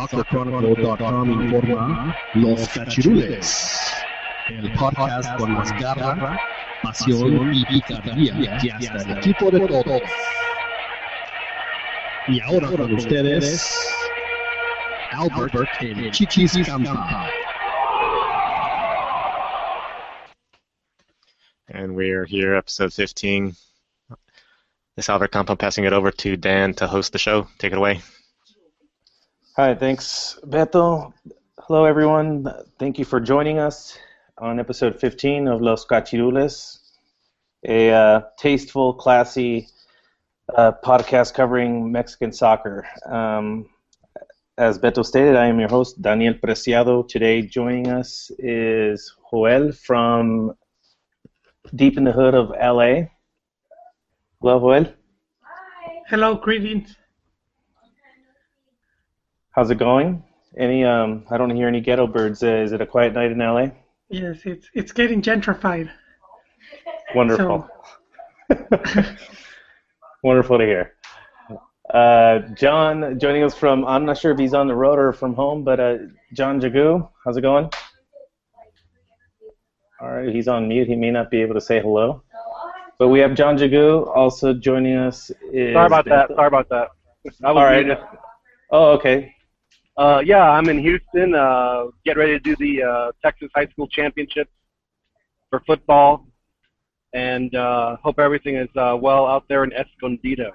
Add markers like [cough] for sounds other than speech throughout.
SoccerChronicle.com informa Los Cachirules, el podcast con más garra, pasión y picardía que hasta el equipo de todos. Y ahora con ustedes, Albert Chichis Campa. And we are here, episode 15. This Albert Campa passing it over to Dan to host the show. Take it away. Hi, thanks, Beto. Hello, everyone. Thank you for joining us on episode 15 of Los Cachirules, a uh, tasteful, classy uh, podcast covering Mexican soccer. Um, as Beto stated, I am your host, Daniel Preciado. Today, joining us is Joel from deep in the hood of LA. Hello, Joel. Hi. Hello, greetings. How's it going? Any? Um, I don't hear any ghetto birds. Uh, is it a quiet night in LA? Yes, it's it's getting gentrified. Wonderful. [laughs] Wonderful to hear. Uh, John joining us from, I'm not sure if he's on the road or from home, but uh, John Jagu, how's it going? All right, he's on mute. He may not be able to say hello. But we have John Jagu also joining us. Is Sorry about that. Sorry about that. I was All right. muted. Oh, okay. Uh, yeah, I'm in Houston. Uh, get ready to do the uh, Texas High School Championship for football, and uh, hope everything is uh, well out there in Escondido.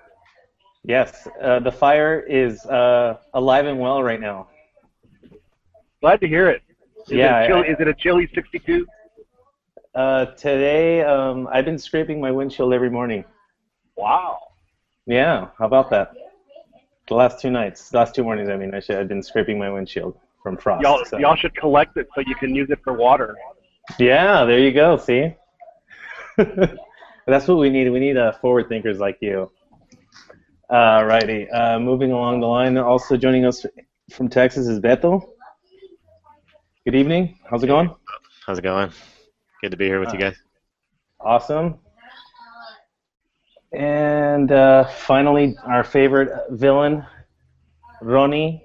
Yes, uh, the fire is uh, alive and well right now. Glad to hear it. Is Yeah, It a chili, I- is it a chilly 62? Uh, today, um, I've been scraping my windshield every morning. Wow. Yeah, how about that? The last two nights, last two mornings, I mean, I should, I've been scraping my windshield from frost. Y'all, so- y'all should collect it so you can use it for water. Yeah, there you go. See, [laughs] that's what we need. We need uh, forward thinkers like you. Uh, righty. Uh, moving along the line, also joining us from Texas is Beto. Good evening. How's it going? How's it going? Good to be here with you guys. Awesome. And uh, finally, our favorite villain, Ronnie.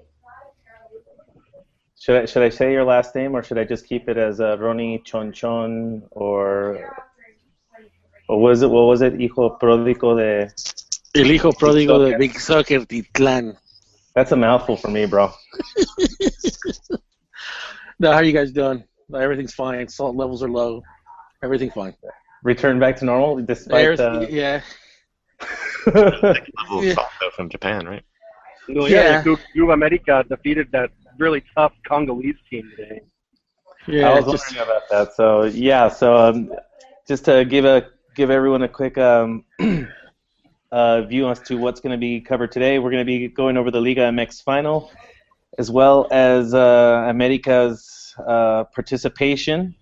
Should I, should I say your last name, or should I just keep it as uh, Ronnie Chonchon Chon, or what was it? What was it? Hijo pródigo de. El hijo pródigo de. Big Soccer Titlán. That's a mouthful for me, bro. [laughs] No, how are you guys doing? Everything's fine. Salt levels are low. Everything's fine. Return back to normal despite. Uh... yeah. Level Yeah. From Japan, right? No, Yeah. yeah, Group America defeated that really tough Congolese team today. Yeah. I was just- wondering about that. So yeah, so um, just to give a give everyone a quick um, [clears throat] uh, view as to what's going to be covered today, we're going to be going over the Liga MX final, as well as uh, America's uh, participation,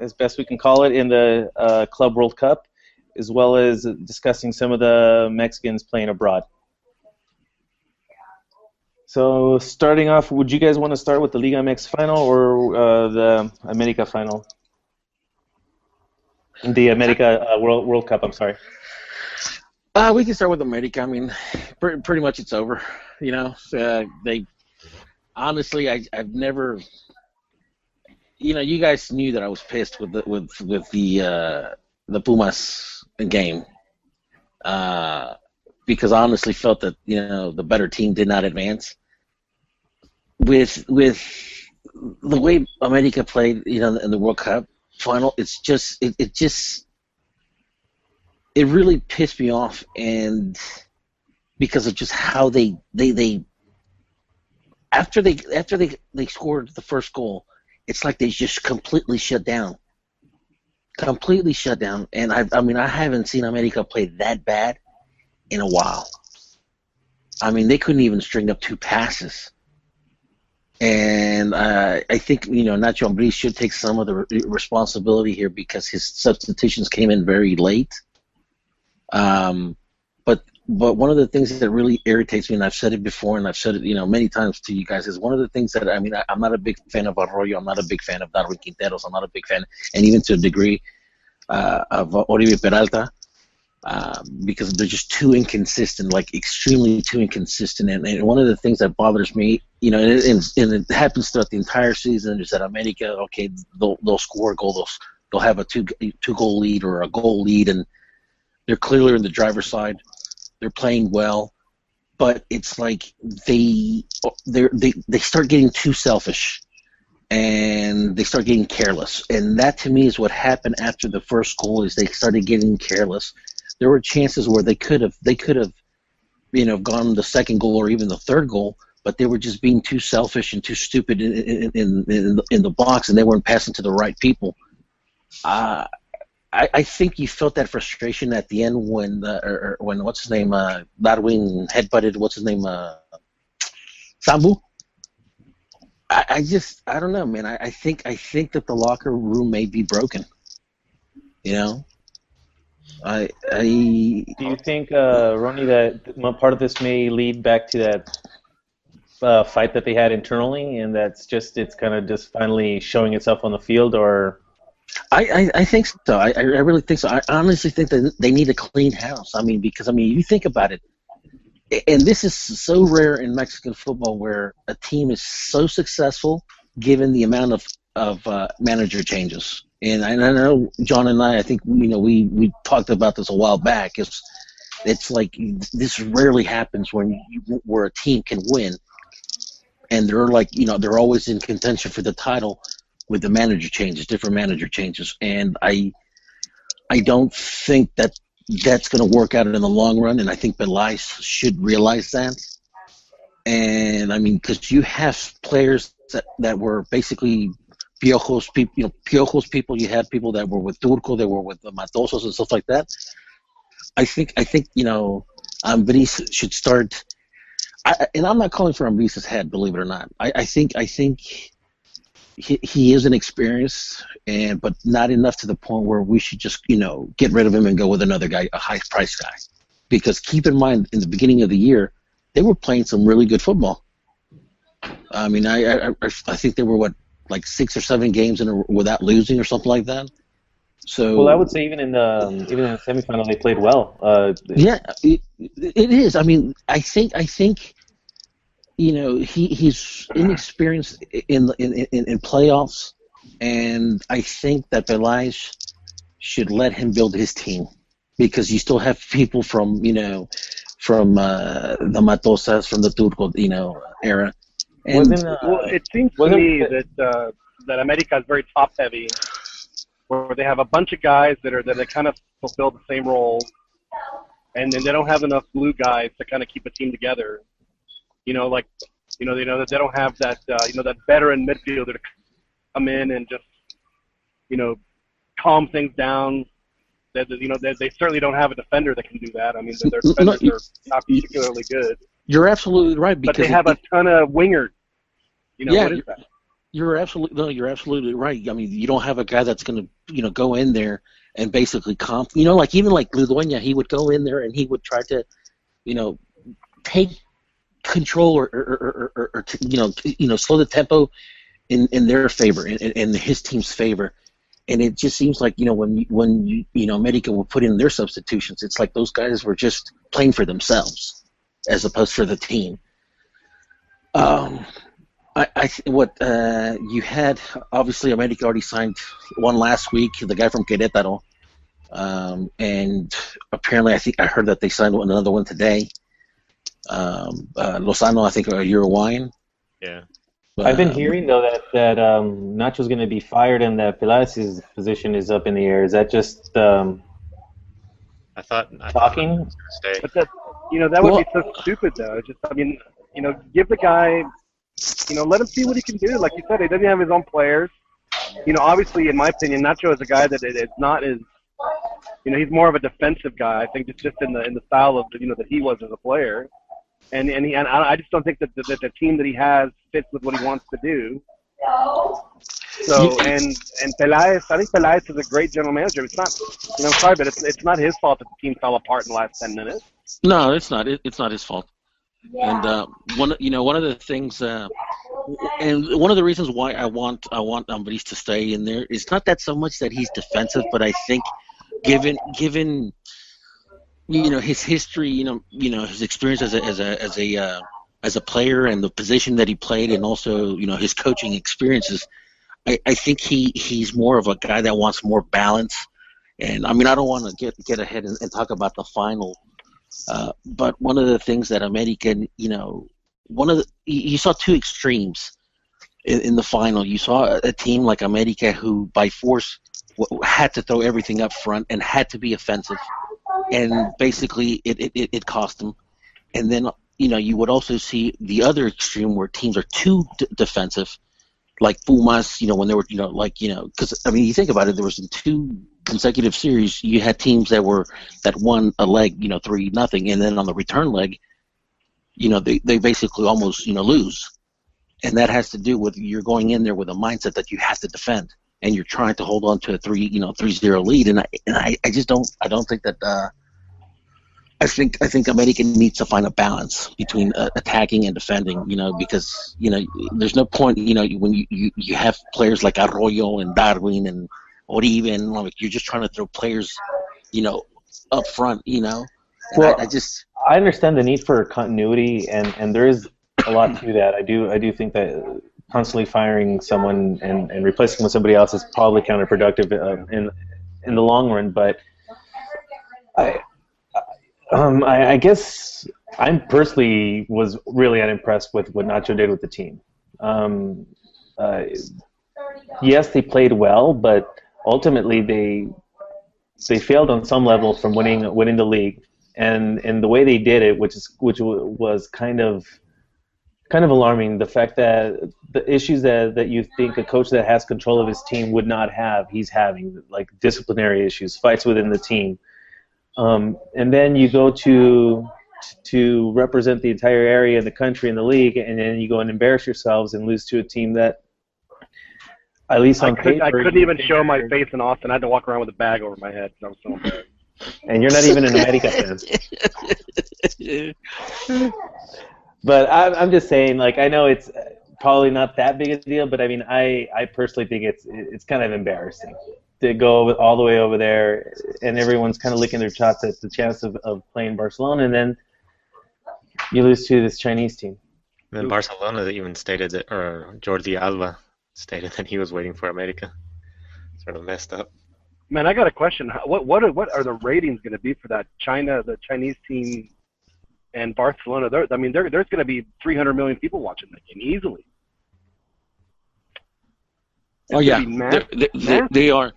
as best we can call it, in the uh, Club World Cup, as well as discussing some of the Mexicans playing abroad. So starting off, would you guys want to start with the Liga MX final or uh, the America final? The America uh, World World Cup. I'm sorry. Uh, we can start with America. I mean, pretty, pretty much it's over. You know, uh, they honestly, I, I've never. You know, you guys knew that I was pissed with the with with the uh, the Pumas game, uh, because I honestly felt that you know the better team did not advance. With with the way America played, you know, in the World Cup final, it's just it, it just it really pissed me off. And because of just how they they they after they after they they scored the first goal it's like they just completely shut down completely shut down. And i i mean i haven't seen america play that bad in a while. I mean they couldn't even string up two passes. And uh, I think you know Nacho Ambriz should take some of the re- responsibility here because his substitutions came in very late. Um, but but one of the things that really irritates me, and I've said it before, and I've said it you know many times to you guys, is one of the things that I mean I, I'm not a big fan of Arroyo, I'm not a big fan of Darwin Quinteros, I'm not a big fan, and even to a degree uh, of Oribe Peralta. uh, because they're just too inconsistent, like extremely too inconsistent. And, and one of the things that bothers me, you know, and it, and it happens throughout the entire season, is that America, okay, they'll, they'll score a goal, they'll, they'll have a two two goal lead or a goal lead, and they're clearly in the driver's side. They're playing well, but it's like they they they start getting too selfish and they start getting careless. And that to me is what happened after the first goal is they started getting careless. There were chances where they could have they could have you know gone the second goal or even the third goal, but they were just being too selfish and too stupid in in in, in, in the box, and they weren't passing to the right people. Uh, I, I think you felt that frustration at the end when the, or, or when what's his name uh, Darwin headbutted what's his name uh, Sambu. I, I just I don't know, man. I, I think I think that the locker room may be broken. You know, I I Do you think, uh, Ronnie, that part of this may lead back to that uh, fight that they had internally, and that's just it's kind of just finally showing itself on the field, or I, I, I think so. I, I really think so. I honestly think that they need a clean house. I mean, because I mean, you think about it, and this is so rare in Mexican football where a team is so successful given the amount of of uh, manager changes. And I, and I know John and I, I think you know we we talked about this a while back. It's it's like this rarely happens when you, where a team can win, and they're like you know they're always in contention for the title with the manager changes, different manager changes, and I I don't think that that's going to work out in the long run, and I think Pelaez should realize that. And I mean, because you have players that, that were basically Piojos people, you know, Piojos people. You had people that were with Turco, they were with the Matosas and stuff like that. I think, I think, you know, Ambriz should start. I, and I'm not calling for Ambriz's head, believe it or not. I, I think, I think he, he is an experienced and but not enough to the point where we should just you know get rid of him and go with another guy a high price guy. Because keep in mind in the beginning of the year they were playing some really good football. I mean i i, I think they were what like six or seven games in a, without losing or something like that. So well, I would say even in the um, even in the semifinal they played well. Uh, yeah it, it is. I mean i think i think you know he, he's inexperienced in, in in in playoffs, and I think that Pelaez should let him build his team because you still have people from you know from uh, the Matosas from the Turco you know era. And uh, Well, it seems to me it- that uh, that America is very top heavy, where they have a bunch of guys that are that they kind of fulfill the same role, and then they don't have enough blue guys to kind of keep a team together. You know, like you know, they know that they don't have that uh, you know that veteran midfielder to come in and just you know calm things down. That you know they, they certainly don't have a defender that can do that. I mean, their No, defenders you- are not particularly good, you're absolutely right but they have a ton of wingers. You know, Yeah, what is you- that? You're absolutely no. You're absolutely right. I mean, you don't have a guy that's going to, you know, go in there and basically comp. You know, like even like Ludueña, he would go in there and he would try to, you know, take control or or, or, or, you know, you know, slow the tempo in in their favor, in, in his team's favor. And it just seems like you know when when you you know America will put in their substitutions, it's like those guys were just playing for themselves as opposed for the team. Um, I, I what uh, you had obviously America already signed one last week, the guy from Querétaro, um, and apparently I think I heard that they signed another one today. Um, uh, Lozano, I think, are Uruguayan. Yeah. I've been Um, hearing though that that um, Nacho's going to be fired and that Pelaez' position is up in the air. Is that just um, I thought. I talking? he was gonna stay. But that, you know, that would Well- be so stupid, though. Just, I mean, you know, give the guy, you know, let him see what he can do. Like you said, he doesn't have his own players. You know, obviously, in my opinion, Nacho is a guy that is it- not as, you know, he's more of a defensive guy. I think just just in the in the style of you know that he was as a player, and and he, and I I just don't think that the, that the team that he has fits with what he wants to do. So and and Pelaez, I think Pelaez is a great general manager. It's not, you know, I'm sorry, but it's it's not his fault that the team fell apart in the last ten minutes. No, it's not. It, it's not his fault. And uh, one, you know, one of the things, uh, and one of the reasons why I want I want Ambriz to stay in there is not that so much that he's defensive, but I think given given you know his history, you know, you know his experience as a as a as a uh, as a player and the position that he played, and also you know his coaching experiences. I, I think he he's more of a guy that wants more balance. And I mean, I don't want to get get ahead and, and talk about the final, uh, but one of the things that American, you know, one of the you saw two extremes in, in the final. You saw a team like America who, by force, had to throw everything up front and had to be offensive, and basically it it, it cost them. And then you know you would also see the other extreme where teams are too d- defensive, like Pumas. You know when they were you know like you know because I mean you think about it, there was two consecutive series you had teams that were that won a leg you know three nothing, and then on the return leg, you know they they basically almost you know lose and that has to do with you're going in there with a mindset that you have to defend and you're trying to hold on to a three you know three zero lead and I and I, I just don't I don't think that uh, I think I think America needs to find a balance between uh, attacking and defending you know because you know there's no point you know when you, you, you have players like Arroyo and Darwin and Oribe and like you're just trying to throw players you know up front you know and Well, I, I just I understand the need for continuity, and, and there is a lot to that. I do I do think that constantly firing someone and, and replacing them with somebody else is probably counterproductive uh, in in the long run. But I um, I, I guess I personally was really unimpressed with what Nacho did with the team. Um, uh, yes, they played well, but ultimately they they failed on some level from winning winning the league and and the way they did it, which is which was kind of kind of alarming. The fact that the issues that that you think a coach that has control of his team would not have, he's having like disciplinary issues, fights within the team, um, and then you go to to represent the entire area, and the country, and the league, and then you go and embarrass yourselves and lose to a team that. At least I, on could, paper, I couldn't even show my face in Austin. I had to walk around with a bag over my head. I was so embarrassed. And you're not even an America fan. But I'm, I'm just saying, like, I know it's probably not that big a deal, but I mean, I, I personally think it's it's kind of embarrassing to go with, all the way over there, and everyone's kind of licking their chops at the chance of, of playing Barcelona, and then you lose to this Chinese team. And then Barcelona even stated that, or Jordi Alba stated that he was waiting for America. Sort of messed up. Man, I got a question. What what are, what are the ratings going to be for that China, the Chinese team, and Barcelona? There, I mean, there, there's going to be 300 million people watching that game easily. Oh yeah, gonna They're- they, they, Massive. they are.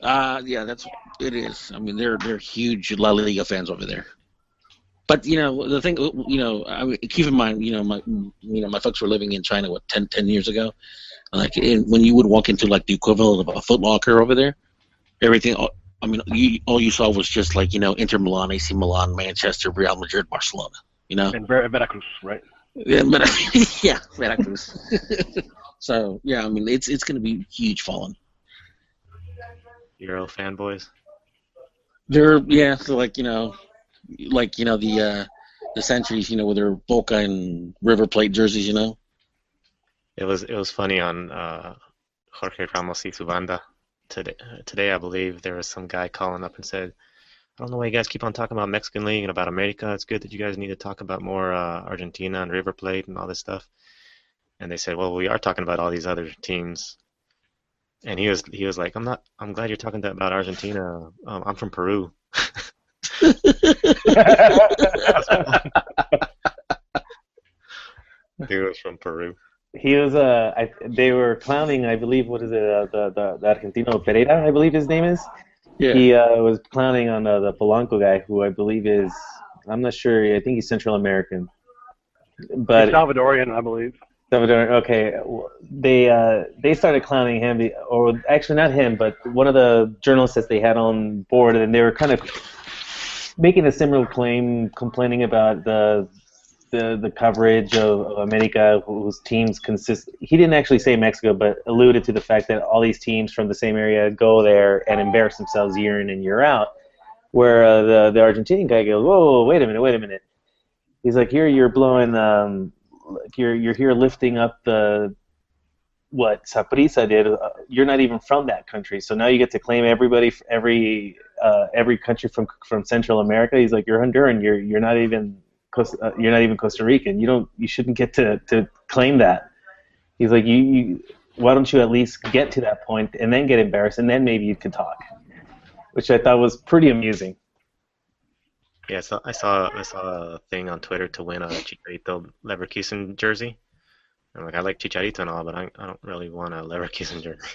Uh, yeah, that's it is. I mean, they're they're huge La Liga fans over there. But you know, the thing, you know, I mean, keep in mind, you know, my you know, my folks were living in China what 10, 10 years ago. Like, when you would walk into like the equivalent of a Foot Locker over there, everything. I mean, you, all you saw was just like you know, Inter Milan, AC Milan, Manchester, Real Madrid, Barcelona. You know, And Ver- Veracruz, right? yeah, but [laughs] yeah, Veracruz. [laughs] so yeah, I mean, it's it's going to be huge falling. Euro fanboys. They're yeah, so like you know, like you know the uh, the centuries, you know, with their Boca and River Plate jerseys, you know. It was it was funny on uh, Jorge Ramos y su banda today. Today, I believe there was some guy calling up and said, "I don't know why you guys keep on talking about Mexican League and about America. It's good that you guys need to talk about more uh, Argentina and River Plate and all this stuff." And they said, "Well, we are talking about all these other teams." And he was he was like, "I'm not. I'm glad you're talking about Argentina. Um, I'm from Peru." [laughs] he was from Peru. He was uh, I, they were clowning, I believe, what is it, uh, the, the the Argentino Pereira, I believe his name is. Yeah. He uh, was clowning on uh, the Polanco guy, who I believe is, I'm not sure, I think he's Central American. But Salvadorian, I believe. Okay, they uh, they started clowning him, or actually not him, but one of the journalists that they had on board, and they were kind of making a similar claim, complaining about the the, the coverage of, America, whose teams consist. He didn't actually say Mexico, but alluded to the fact that all these teams from the same area go there and embarrass themselves year in and year out. Where uh, the the Argentinian guy goes, whoa, wait a minute, wait a minute. He's like, here you're blowing, um, you're you're here lifting up the what Saprissa did. Uh, you're not even from that country, so now you get to claim everybody, every uh, every country from from Central America. He's like, you're Honduran. You're you're not even uh, you're not even Costa Rican. You don't you shouldn't get to to claim that. He's like, you, you why don't you at least get to that point and then get embarrassed and then maybe you could talk, which I thought was pretty amusing. Yeah, so I saw I saw a thing on Twitter to win a Chicharito Leverkusen jersey. I'm like, I like Chicharito and all, but I, I don't really want a Leverkusen [laughs] jersey.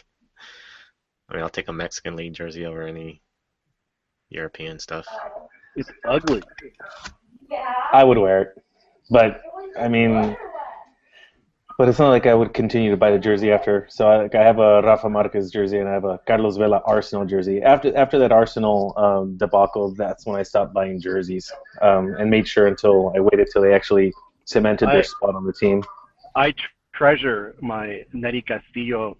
I mean, I'll take a Mexican League jersey over any European stuff. It's ugly. I would wear it, but I mean, but it's not like I would continue to buy the jersey after. So I, like, I have a Rafa Marquez jersey and I have a Carlos Vela Arsenal jersey. After after that Arsenal um, debacle, that's when I stopped buying jerseys um, and made sure until I waited till they actually cemented their I- spot on the team. I tr- treasure my Nery Castillo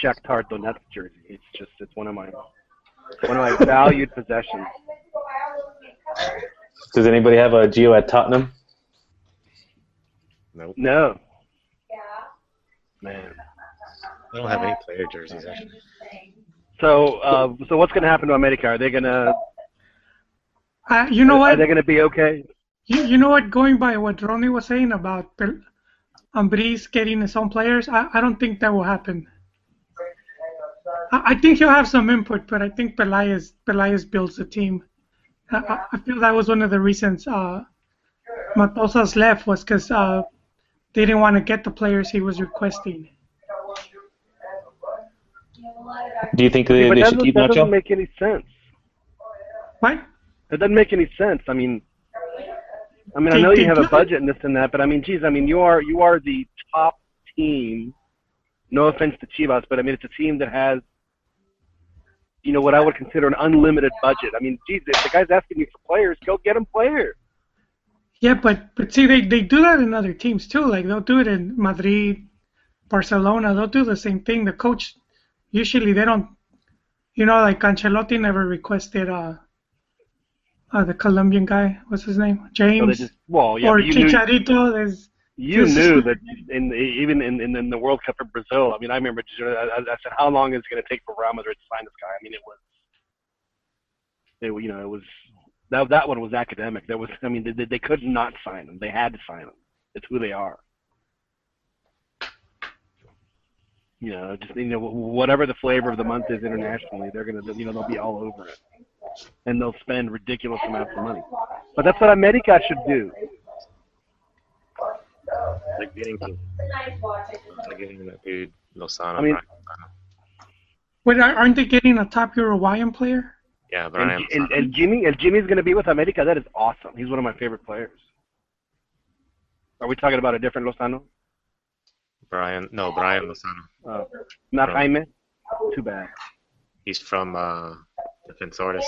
Shakhtar Donetsk jersey. It's just it's one of my one of my valued possessions. Does anybody have a Gio at Tottenham? Nope. No. Man. I don't have any player jerseys actually. So uh, so what's going to happen to America? Are they going to Uh, you know are what? they going to be okay? You, you know what? Going by what Ronnie was saying about Pel- Ambriz getting his own players, I, I don't think that will happen. I, I think he'll have some input, but I think Pelaez Pelaez builds the team. I, I- I feel that was one of the reasons uh, Matosas left was because uh, they didn't want to get the players he was requesting. Do you think they, but they should doesn't, keep that doesn't make any sense. Right? It doesn't make any sense. I mean, I mean, I know you have a budget and this and that, but I mean, geez, I mean, you are you are the top team. No offense to Chivas, but I mean, it's a team that has, you know, what I would consider an unlimited budget. I mean, geez, if the guy's asking you for players, go get him players. Yeah, but but see, they they do that in other teams too. Like they'll do it in Madrid, Barcelona. They'll do the same thing. The coach usually they don't, you know, like Ancelotti never requested uh, uh the Colombian guy. What's his name? So James just, well, yeah, or you knew, Chicharito. There's you this- knew that in even in, in in the World Cup in Brazil. I mean, I remember I, I I said, how long is it going to take for Real Madrid to sign this guy? I mean, it was, it you know, it was that that one was academic. There was, I mean, they they could not sign them. They had to sign them. It's who they are. You know, just you know, whatever the flavor of the month is internationally, they're gonna, you know, they'll be all over it, and they'll spend ridiculous amounts of money. But that's what America should do. Like getting like getting that dude Lozano. I mean- Brian Lozano. wait, are- aren't they getting a top Uruguayan player? Yeah, And, Brian. and, and Jimmy and Jimmy's going to be with America. That is awesome. He's one of my favorite players. Are we talking about a different Lozano? Brian, no, Brian Lozano. Uh, not Right. Jaime. Too bad. He's from uh, Defensores.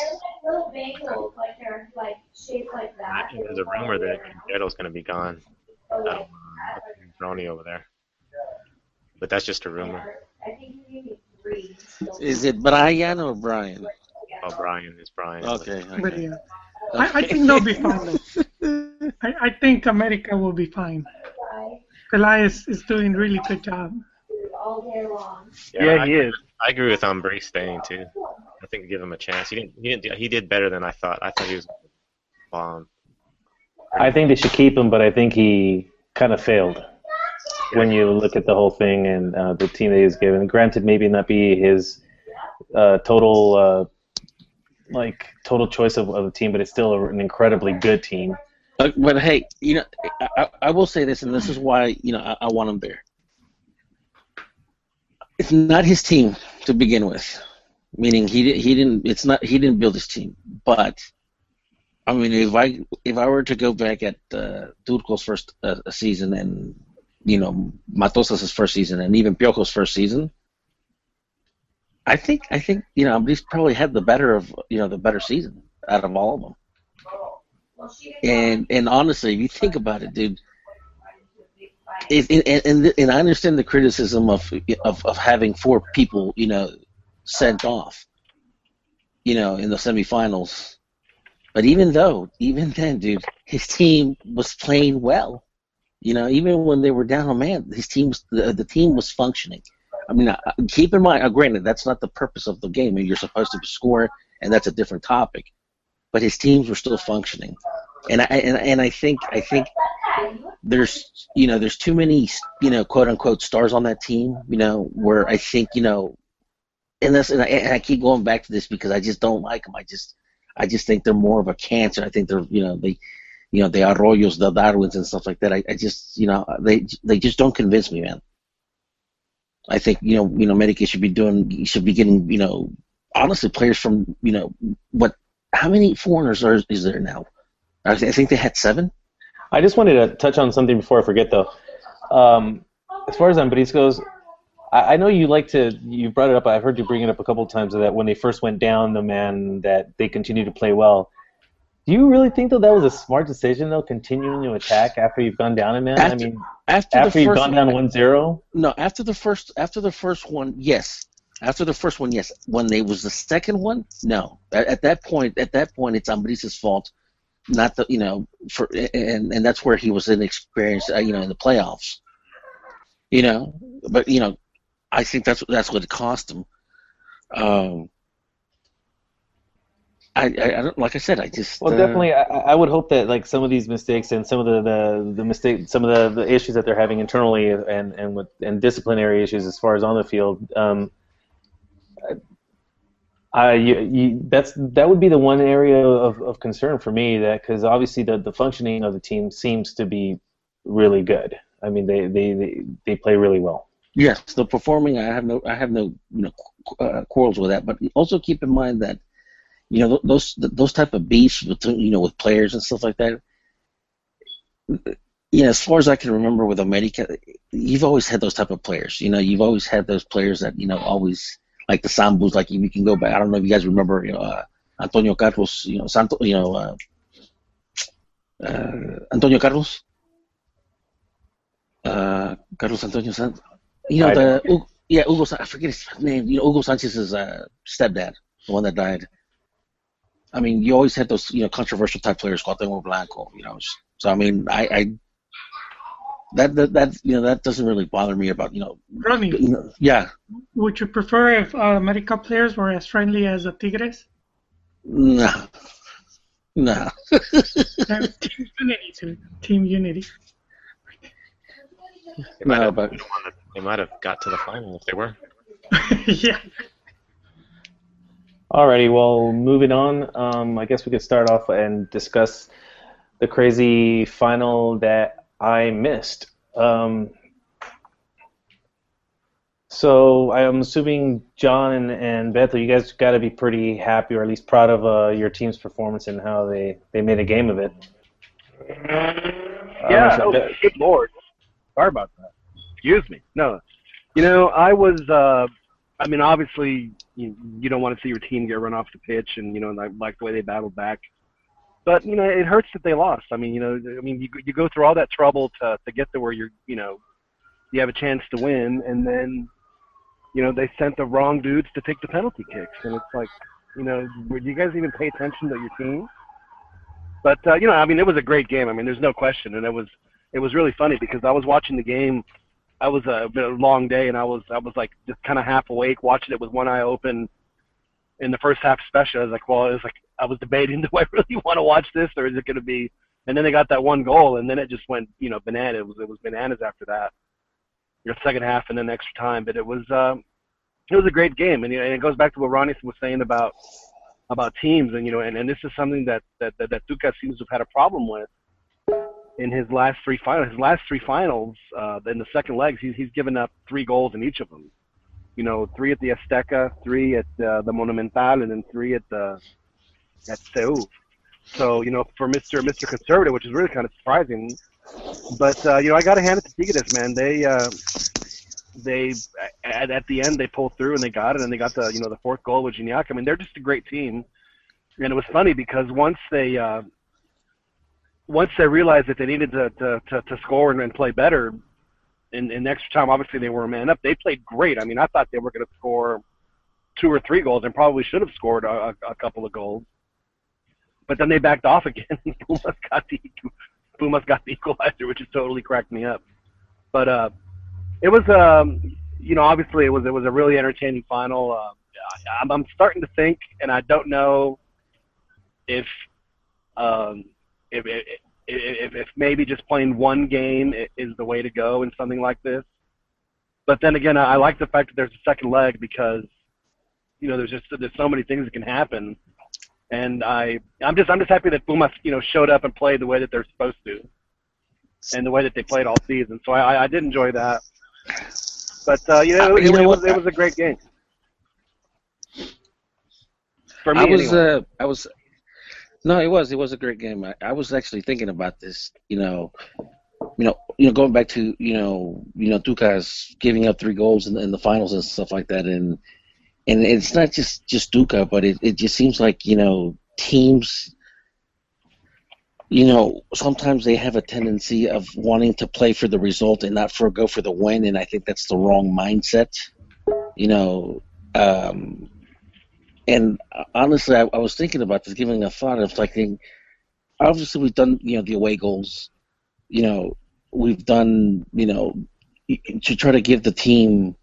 Little bagels, like they're like shaped like that. There's a rumor that Quintero's going to be gone. Or, I like. Ronnie over there. But that's just a rumor. I think you gave me three. Is it Brian or Brian? Oh, Brian is Brian. Okay. But okay. yeah, I, I think they'll be fine. I, I think America will be fine. Pelaez is doing really good job. all day long. Yeah, I, he is. I agree with Umbre staying too. I think give him a chance. He didn't. He didn't. do- He did better than I thought. I thought he was bomb. I think they should keep him, but I think he kind of failed when you look at the whole thing and uh, the team that he was given. Granted, maybe not be his uh, total uh, like total choice of, of the team, but it's still an incredibly good team. But, but hey, you know, I, I- I will say this, and this is why you know I, I want him there. It's not his team to begin with, meaning he he didn't. It's not he didn't build his team. But I mean, if I if I were to go back at uh, Turco's first uh, season and you know Matosas' first season and even Piojo's first season, I think I think you know he's probably had the better of you know the better season out of all of them. And and honestly, if you think about it, dude, it, and and and I understand the criticism of, of of having four people, you know, sent off, you know, in the semifinals. But even though, even then, dude, his team was playing well. You know, even when they were down, oh man, his team was the, the team was functioning. I mean, uh, keep in mind, uh, granted, that's not the purpose of the game. You're supposed to score, and that's a different topic. But his teams were still functioning, and I and, and I think I think there's you know there's too many you know quote unquote stars on that team. You know where I think you know, and this and I, and I keep going back to this because I just don't like them. I just I just think they're more of a cancer. I think they're you know they you know the Arroyos, the Darwins, and stuff like that. I, I just you know they they just don't convince me, man. I think you know you know Medicaid should be doing should be getting you know honestly players from you know what how many foreigners are is there now? I think they had seven. I just wanted to touch on something before I forget though. Um, as far as Ambriz goes, I, I, know you like to you brought it up. I've heard you bring it up a couple times that when they first went down, the man that they continue to play well. Do you really think that that was a smart decision though, continuing to attack after you've gone down a man? After, I mean, after, after you've gone down 1-0? No, after the first after the first one, yes. After the first one, yes. When they was the second one, no. At, at that point, at that point, it's Ambriz's fault, not the you know for and and that's where he was inexperienced, uh, you know, in the playoffs. You know, but you know, I think that's that's what it cost him. Um, I, I, don't like I said I just well uh, definitely I, I would hope that like some of these mistakes and some of the the, the mistake some of the, the issues that they're having internally and and with and disciplinary issues as far as on the field um, I you, you, that's that would be the one area of, of concern for me that because obviously the, the functioning of the team seems to be really good. I mean they, they, they, they play really well. Yes the performing I have no I have no you know uh, quarrels with that but also keep in mind that you know those those type of beefs between you know with players and stuff like that. You know, as far as I can remember with America, you've always had those type of players. You know, you've always had those players that you know always like the Sambus. Like we can go back. I don't know if you guys remember. You know, uh, Antonio Carlos. You know, Santo. You know, uh, uh, Antonio Carlos. Uh, Carlos Antonio Santos. You know the yeah Hugo. I forget his name. You know Hugo Sanchez's uh, stepdad, the one that died. I mean, you always had those, you know, controversial type players, Cuauhtemoc Blanco, you know. So I mean, I, I that, that that you know that doesn't really bother me about you know. Ronnie. You know, yeah. Would you prefer if uh, America players were as friendly as the Tigres? No. No. team unity, too. Team unity. They might, No, have, but they might have got to the final if they were. [laughs] yeah. Alrighty, well, moving on. Um, I guess we could start off and discuss the crazy final that I missed. Um, so I'm assuming John and, and Bethel, you guys got to be pretty happy, or at least proud of uh, your team's performance and how they, they made a game of it. Yeah. Uh, Oh, good lord. Sorry about that. Excuse me. No. You know, I was. Uh, I mean, obviously, you, you don't want to see your team get run off the pitch, and you know, and I like the way they battled back. But you know, it hurts that they lost. I mean, you know, I mean, you you go through all that trouble to to get to where you're, you know, you have a chance to win, and then, you know, they sent the wrong dudes to take the penalty kicks, and it's like, you know, do you guys even pay attention to your team? But uh, you know, I mean, it was a great game. I mean, there's no question, and it was it was really funny because I was watching the game. I was a a long day, and I was I was like just kind of half awake, watching it with one eye open. In the first half, especially, I was like, well, it was like I was debating, [laughs] do I really want to watch this, or is it going to be? And then they got that one goal, and then it just went, you know, banana. It was it was bananas after that. Your second half, and then extra time, but it was um, it was a great game, and, you know, and it goes back to what Ronnie was saying about about teams, and you know, and, and this is something that that that, that Tuca seems to have had a problem with in his last three finals. His last three finals, uh, in the second legs, he's he's given up three goals in each of them. You know, three at the Azteca, three at uh, the Monumental, and then three at the at CU. So you know, for Mr. Mr. Conservative, which is really kind of surprising. But uh, you know, I got to hand it to Tigres, man. They uh, they at, at the end they pulled through and they got it, and they got the you know the fourth goal with Gignac. I mean, they're just a great team. And it was funny because once they uh, once they realized that they needed to to, to, to score and, and play better in, in extra time, obviously they were a man up. They played great. I mean, I thought they were going to score two or three goals and probably should have scored a, a couple of goals. But then they backed off again. [laughs] Pumas got the Pumas got the equalizer, which just totally cracked me up. But uh, it was um, you know obviously it was it was a really entertaining final. Uh, I'm, I'm starting to think, and I don't know if um, if, if if, if maybe just playing one game is the way to go in something like this. But then again, I like the fact that there's a second leg because you know there's just there's so many things that can happen, and I I'm just I'm just happy that Pumas you know showed up and played the way that they're supposed to, and the way that they played all season. So I I did enjoy that. But uh, you know, it, You know it was it was a great game. For me, I was anyway. uh, I was no, it was it was a great game. I, I was actually thinking about this. You know, you know, you know, going back to you know, you know, Tuca's giving up three goals in, in the finals and stuff like that, and and it's not just just Duca, but it it just seems like you know teams. You know, sometimes they have a tendency of wanting to play for the result and not for go for the win, and I think that's the wrong mindset. You know, um, and uh, honestly, I, I was thinking about this, giving a thought of like, obviously we've done you know the away goals, you know, we've done you know to try to give the team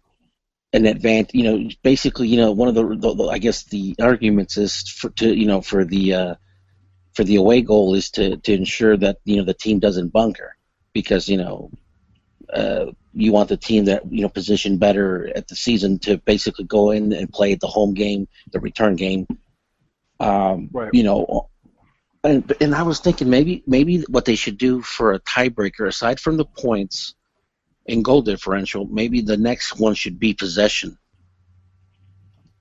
an advantage. You know, basically, you know, one of the, the, the I guess the arguments is for to you know for the uh, for the away goal is to to ensure that you know the team doesn't bunker because you know. Uh, you want the team that you know positioned better at the season to basically go in and play the home game, the return game. Um, Right. You know, and and I was thinking maybe maybe what they should do for a tiebreaker, aside from the points and goal differential, maybe the next one should be possession.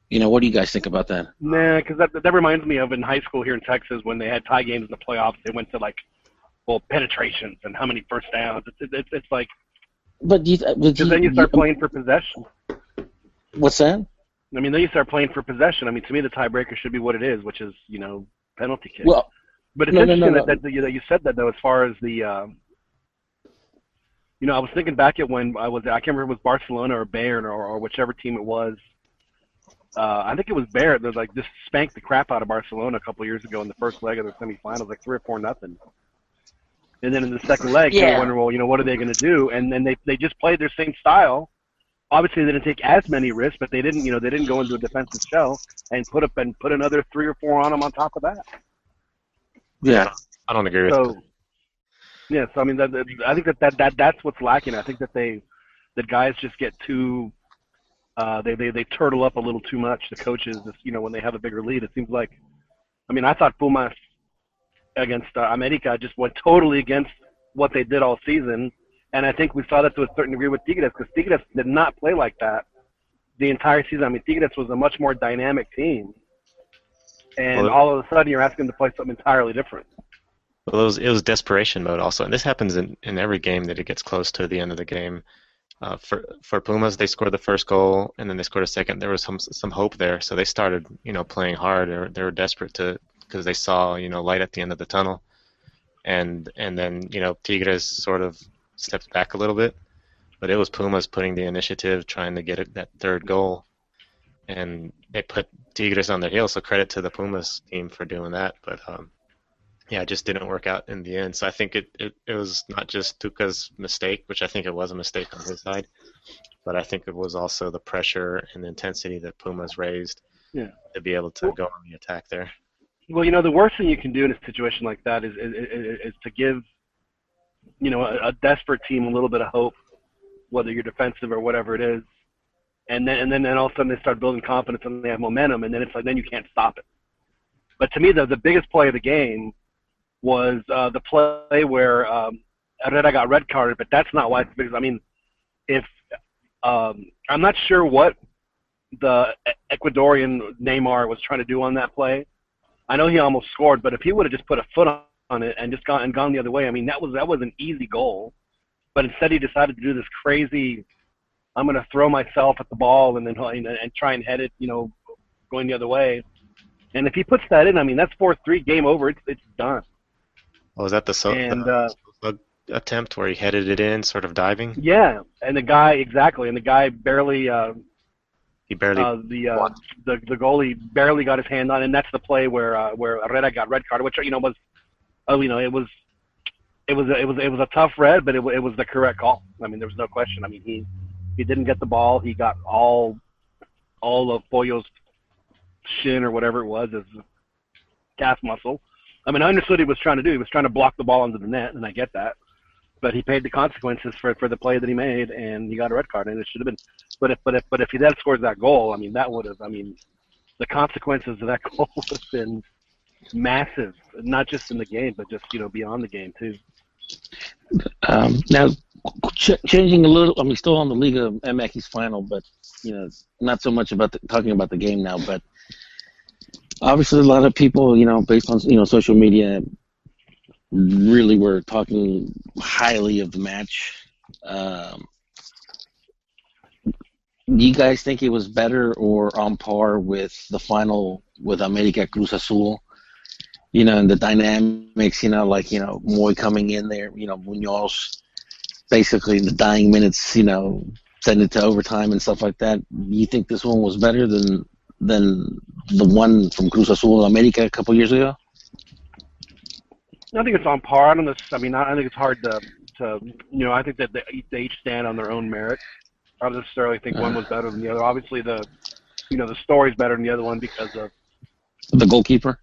You know, what do you guys think about that? Nah, because that that reminds me of in high school here in Texas when they had tie games in the playoffs. They went to like, well, penetrations and how many first downs. It's it's, it's like But do you, but do because then you start playing for possession. What's that? I mean, then you start playing for possession. I mean, to me, the tiebreaker should be what it is, which is you know penalty kick. Well, but it's no, interesting no, no. That, that, you, that you said that though, as far as the, um, you know, I was thinking back at when I was I can't remember if it was Barcelona or Bayern or, or whichever team it was. Uh, I think it was Bayern that like just spanked the crap out of Barcelona a couple years ago in the first leg of the semifinals, like three or four nothing. And then in the second leg, you Yeah. wonder, well, you know, what are they going to do? And then they they just played their same style. Obviously, they didn't take as many risks, but they didn't, you know, they didn't go into a defensive shell and put up and put another three or four on them on top of that. Yeah. I don't agree with So, yeah, so I mean, that, that, I think that, that that that's what's lacking. I think that they, that guys just get too, uh, they they they turtle up a little too much. The coaches, you know, when they have a bigger lead, it seems like, I mean, I thought Pumas against uh, America just went totally against what they did all season, and I think we saw that to a certain degree with Tigres because Tigres did not play like that the entire season. I mean, Tigres was a much more dynamic team, and Well, all of a sudden you're asking them to play something entirely different. Well, it was it was desperation mode also, and this happens in, in every game that it gets close to the end of the game. Uh, for for Pumas, they scored the first goal, and then they scored a second. There was some some hope there, so they started you know playing hard. They were, they were desperate to because they saw you know light at the end of the tunnel, and and then you know Tigres sort of stepped back a little bit, but it was Pumas putting the initiative, trying to get it, that third goal, and they put Tigres on their heels. So credit to the Pumas team for doing that, but. Um, yeah, it just didn't work out in the end. So I think it, it, it was not just Tuca's mistake, which I think it was a mistake on his side, but I think it was also the pressure and the intensity that Pumas raised Yeah. to be able to go on the attack there. Well, you know, the worst thing you can do in a situation like that is is, is, is to give, you know, a, a desperate team a little bit of hope, whether you're defensive or whatever it is, and then and then, then all of a sudden they start building confidence and they have momentum, and then it's like then you can't stop it. But to me, the the biggest play of the game was uh, the play where um, Herrera got red carded, but that's not why it's big. I mean, if um, I'm not sure what the Ecuadorian Neymar was trying to do on that play. I know he almost scored, but if he would have just put a foot on it and just gone and gone the other way, I mean that was that was an easy goal. But instead, he decided to do this crazy. I'm going to throw myself at the ball and then and, and try and head it, you know, going the other way. And if he puts that in, I mean that's four three game over. It's it's done. Oh, was that the, so, And, uh, attempt where he headed it in, sort of diving? Yeah, and the guy exactly, and the guy barely uh, He barely. uh, the uh, the the goalie barely got his hand on, it, and that's the play where uh, where Herrera got red carded, which you know was, oh you know it was, it was it was it was a tough red, but it, it was the correct call. I mean, there was no question. I mean, he he didn't get the ball. He got all all of Pollo's shin or whatever it was as calf muscle. I mean, I understood what he was trying to do. He was trying to block the ball into the net, and I get that. But he paid the consequences for for the play that he made, and he got a red card, and it should have been. But if but if but if he then scores that goal, I mean, that would have. I mean, the consequences of that [laughs] goal would have been massive, not just in the game, but just you know beyond the game too. Um, now, ch- changing a little. I mean, still on the Liga MX final, but you know, not so much about the, talking about the game now. But obviously, a lot of people, you know, based on you know social media, really were talking highly of the match. Um, you guys think it was better or on par with the final with America Cruz Azul? You know, and the dynamics, you know, like, you know, Moy coming in there, you know, Munoz basically in the dying minutes, you know, send it to overtime and stuff like that. You think this one was better than than the one from Cruz Azul America a couple years ago? I think it's on par. I don't know. I mean, I I think it's hard to, to you know, I think that they, they each stand on their own merit. I don't necessarily think one was better than the other. Obviously, the, you know, the story's better than the other one because of, The goalkeeper?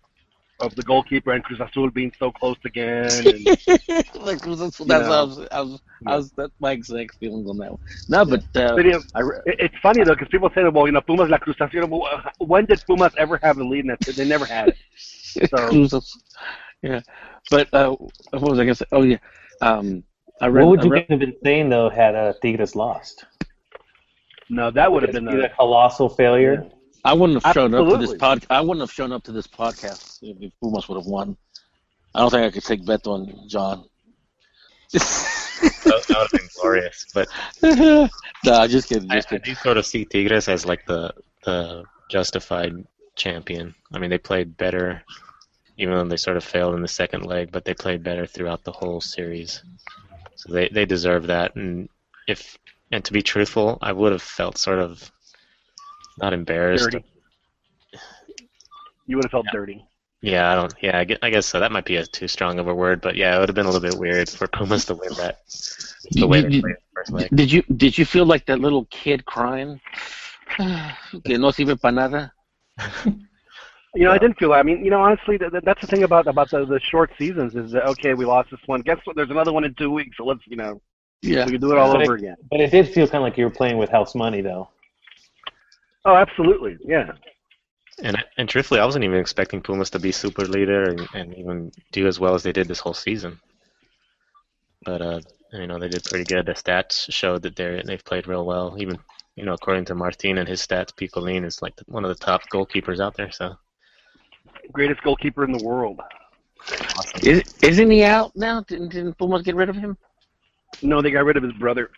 of the goalkeeper and Cruz Azul being so close again. And, [laughs] Like Cruz Azul, that's. I was, I was, I was, that's my exact feelings on that one. No, but uh, But, you know, I re- it's funny though because people say that well, you know, Pumas la Cruz Azul. When did Pumas ever have the lead in that? They never had it. [laughs] So- Cruz Azul. Yeah, but uh, what was I gonna say? Oh yeah, um, I read. What would I you read- have been saying though had uh, Tigres lost? No, that would have been Is a colossal failure. I wouldn't have shown up to this Absolutely. pod. I wouldn't have shown up to this podcast if, if Pumas would have won. I don't think I could take Beto and John. That, that would have been glorious. But [laughs] nah, just kidding. I, Just I kidding. do sort of see Tigres as like the the justified champion. I mean, they played better, even though they sort of failed in the second leg, but they played better throughout the whole series. So they they deserve that. And if and to be truthful, I would have felt sort of not embarrassed. Dirty. You would have felt dirty. Yeah, I don't. Yeah, I guess, I guess so. That might be a too strong of a word, but yeah, it would have been a little bit weird for Pumas to win that the way they Did- played the first leg. Did you did you feel like that little kid crying? [sighs] que no sirve para nada. [laughs] You know, I didn't feel. that. I mean, you know, honestly, that, that- that's the thing about about the, the short seasons is that okay, we lost this one. Guess what? There's another one in two weeks, so let's you know Yeah. we can do it all But it- over again. But it did feel kind of like you were playing with house money though. Oh, absolutely, yeah. And and truthfully, I wasn't even expecting Pumas to be super leader and, and even do as well as they did this whole season. But uh, you know, they did pretty good. The stats showed that they they've played real well. Even you know, according to Martin and his stats, Picolin is like one of the top goalkeepers out there. So Greatest goalkeeper in the world. awesome. Is, isn't he out now? Didn't, didn't Pumas get rid of him? No, they got rid of his brother.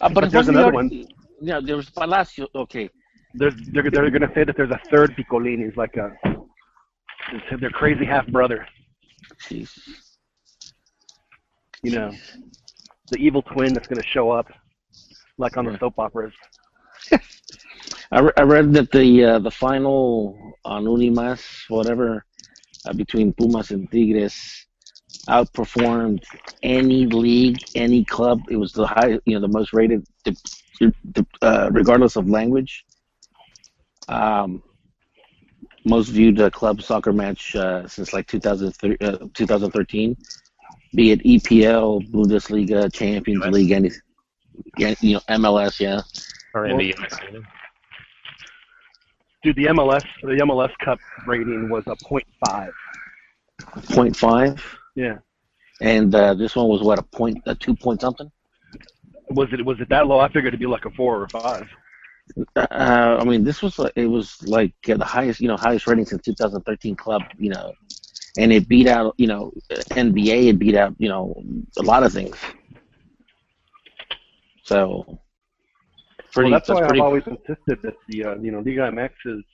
Uh, But there's another already- Yeah, there was Palacio. Okay. There's, they're they're going to say that there's a third Piccolini. He's like a their crazy half brother. Jeez. You know, the evil twin that's going to show up, like on the soap operas. [laughs] I, re- I read that the uh, the final on Unimas, whatever, uh, between Pumas and Tigres, outperformed any league, any club. It was the high, you know, the most rated, uh, regardless of language. Um, most viewed uh, club soccer match uh, since like 2003, uh, 2013, be it EPL, Bundesliga, Champions. League, any, you know, MLS, yeah. Or in the US. you know? Dude, the MLS the MLS Cup rating was a .5. 0.5. Yeah. And uh, this one was what a point, a two point something. Was it was it that low? I figured it'd be like a four or five. Uh, I mean, this was like, it was like uh, the highest, you know, highest rating since 2013 club, you know, and it beat out, you know, NBA. It beat out, you know, a lot of things. So, pretty. well, that's why pretty, I've always insisted that the uh, you know Liga MX is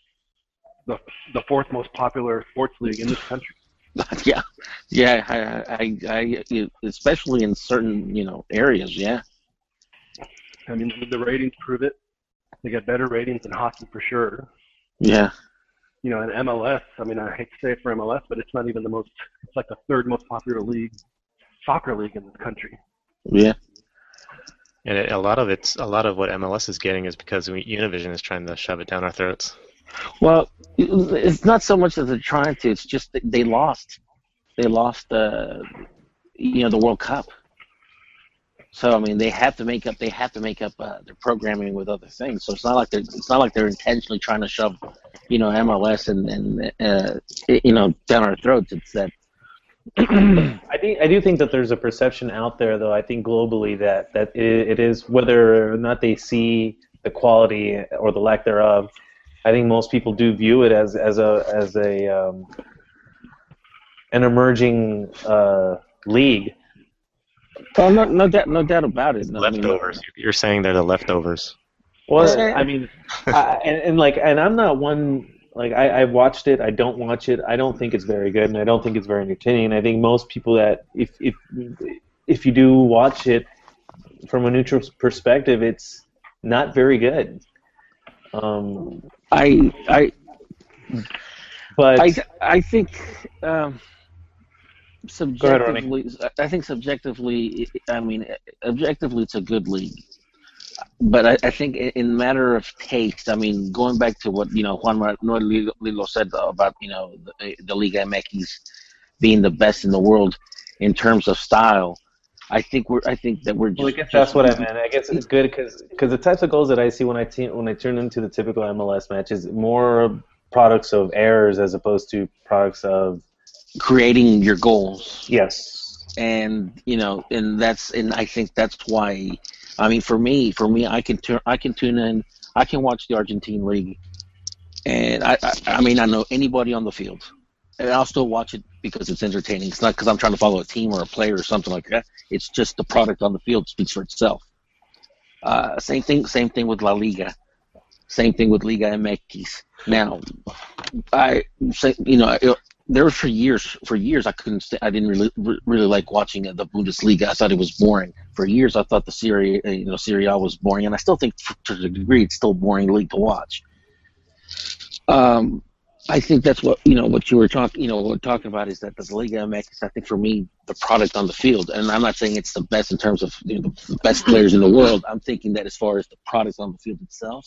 the the fourth most popular sports league in this country. [laughs] yeah, yeah. I, I, I, I, especially in certain, you know, areas. Yeah. I mean, the ratings prove it. They get better ratings than hockey for sure. Yeah. You know, and MLS. I mean, I hate to say it for MLS, but it's not even the most. It's like the third most popular league soccer league in this country. Yeah. And it, a lot of it's a lot of what MLS is getting is because we, Univision is trying to shove it down our throats. Well, it's not so much that they're trying to. It's just they lost. They lost the, you know, the World Cup. So I mean, they have to make up. They have to make up uh, their programming with other things. So it's not like they're. It's not like they're intentionally trying to shove, you know, MLS and and uh, you know down our throats. It's that. [clears throat] I think I do think that there's a perception out there, though. I think globally that that it, it is whether or not they see the quality or the lack thereof. I think most people do view it as as a as a um, an emerging uh, league. Oh no, no doubt, no doubt about it. No, I mean, Leftovers. You're saying they're the leftovers. Well, I mean, I, and, and like, and I'm not one like I, I've watched it. I don't watch it. I don't think it's very good, and I don't think it's very entertaining. I think most people that if if if you do watch it from a neutral perspective, it's not very good. Um, I I but I, I think um, ahead, subjectively, I think subjectively, I mean, objectively, it's a good league. But I, I think in matter of taste, I mean, going back to what you know Juan Manuel Lillo said about you know the, the Liga MX being the best in the world in terms of style, I think we're I think that we're just. Well, I guess that's what I meant. I guess it's good because the types of goals that I see when I te- when I turn into the typical MLS match is more products of errors as opposed to products of creating your goals. yes. and you know and that's and i think that's why i mean for me for me i can turn i can tune in i can watch the argentine league and i i, I mean i know anybody on the field. And i'll still watch it because it's entertaining. It's not because i'm trying to follow a team or a player or something like that. It's just the product on the field speaks for itself. Uh, same thing same thing with la liga. Same thing with liga mx now i say you know there for years for years I couldn't I didn't really really like watching the Bundesliga. I thought it was boring. For years I thought the Serie you know Serie A was boring, and I still think to a degree it's still boring league to watch. Um, I think that's what you know what you were talking you know talking about is that the Liga MX. I think for me the product on the field, and I'm not saying it's the best in terms of you know, the best players in the world. I'm thinking that as far as the product on the field itself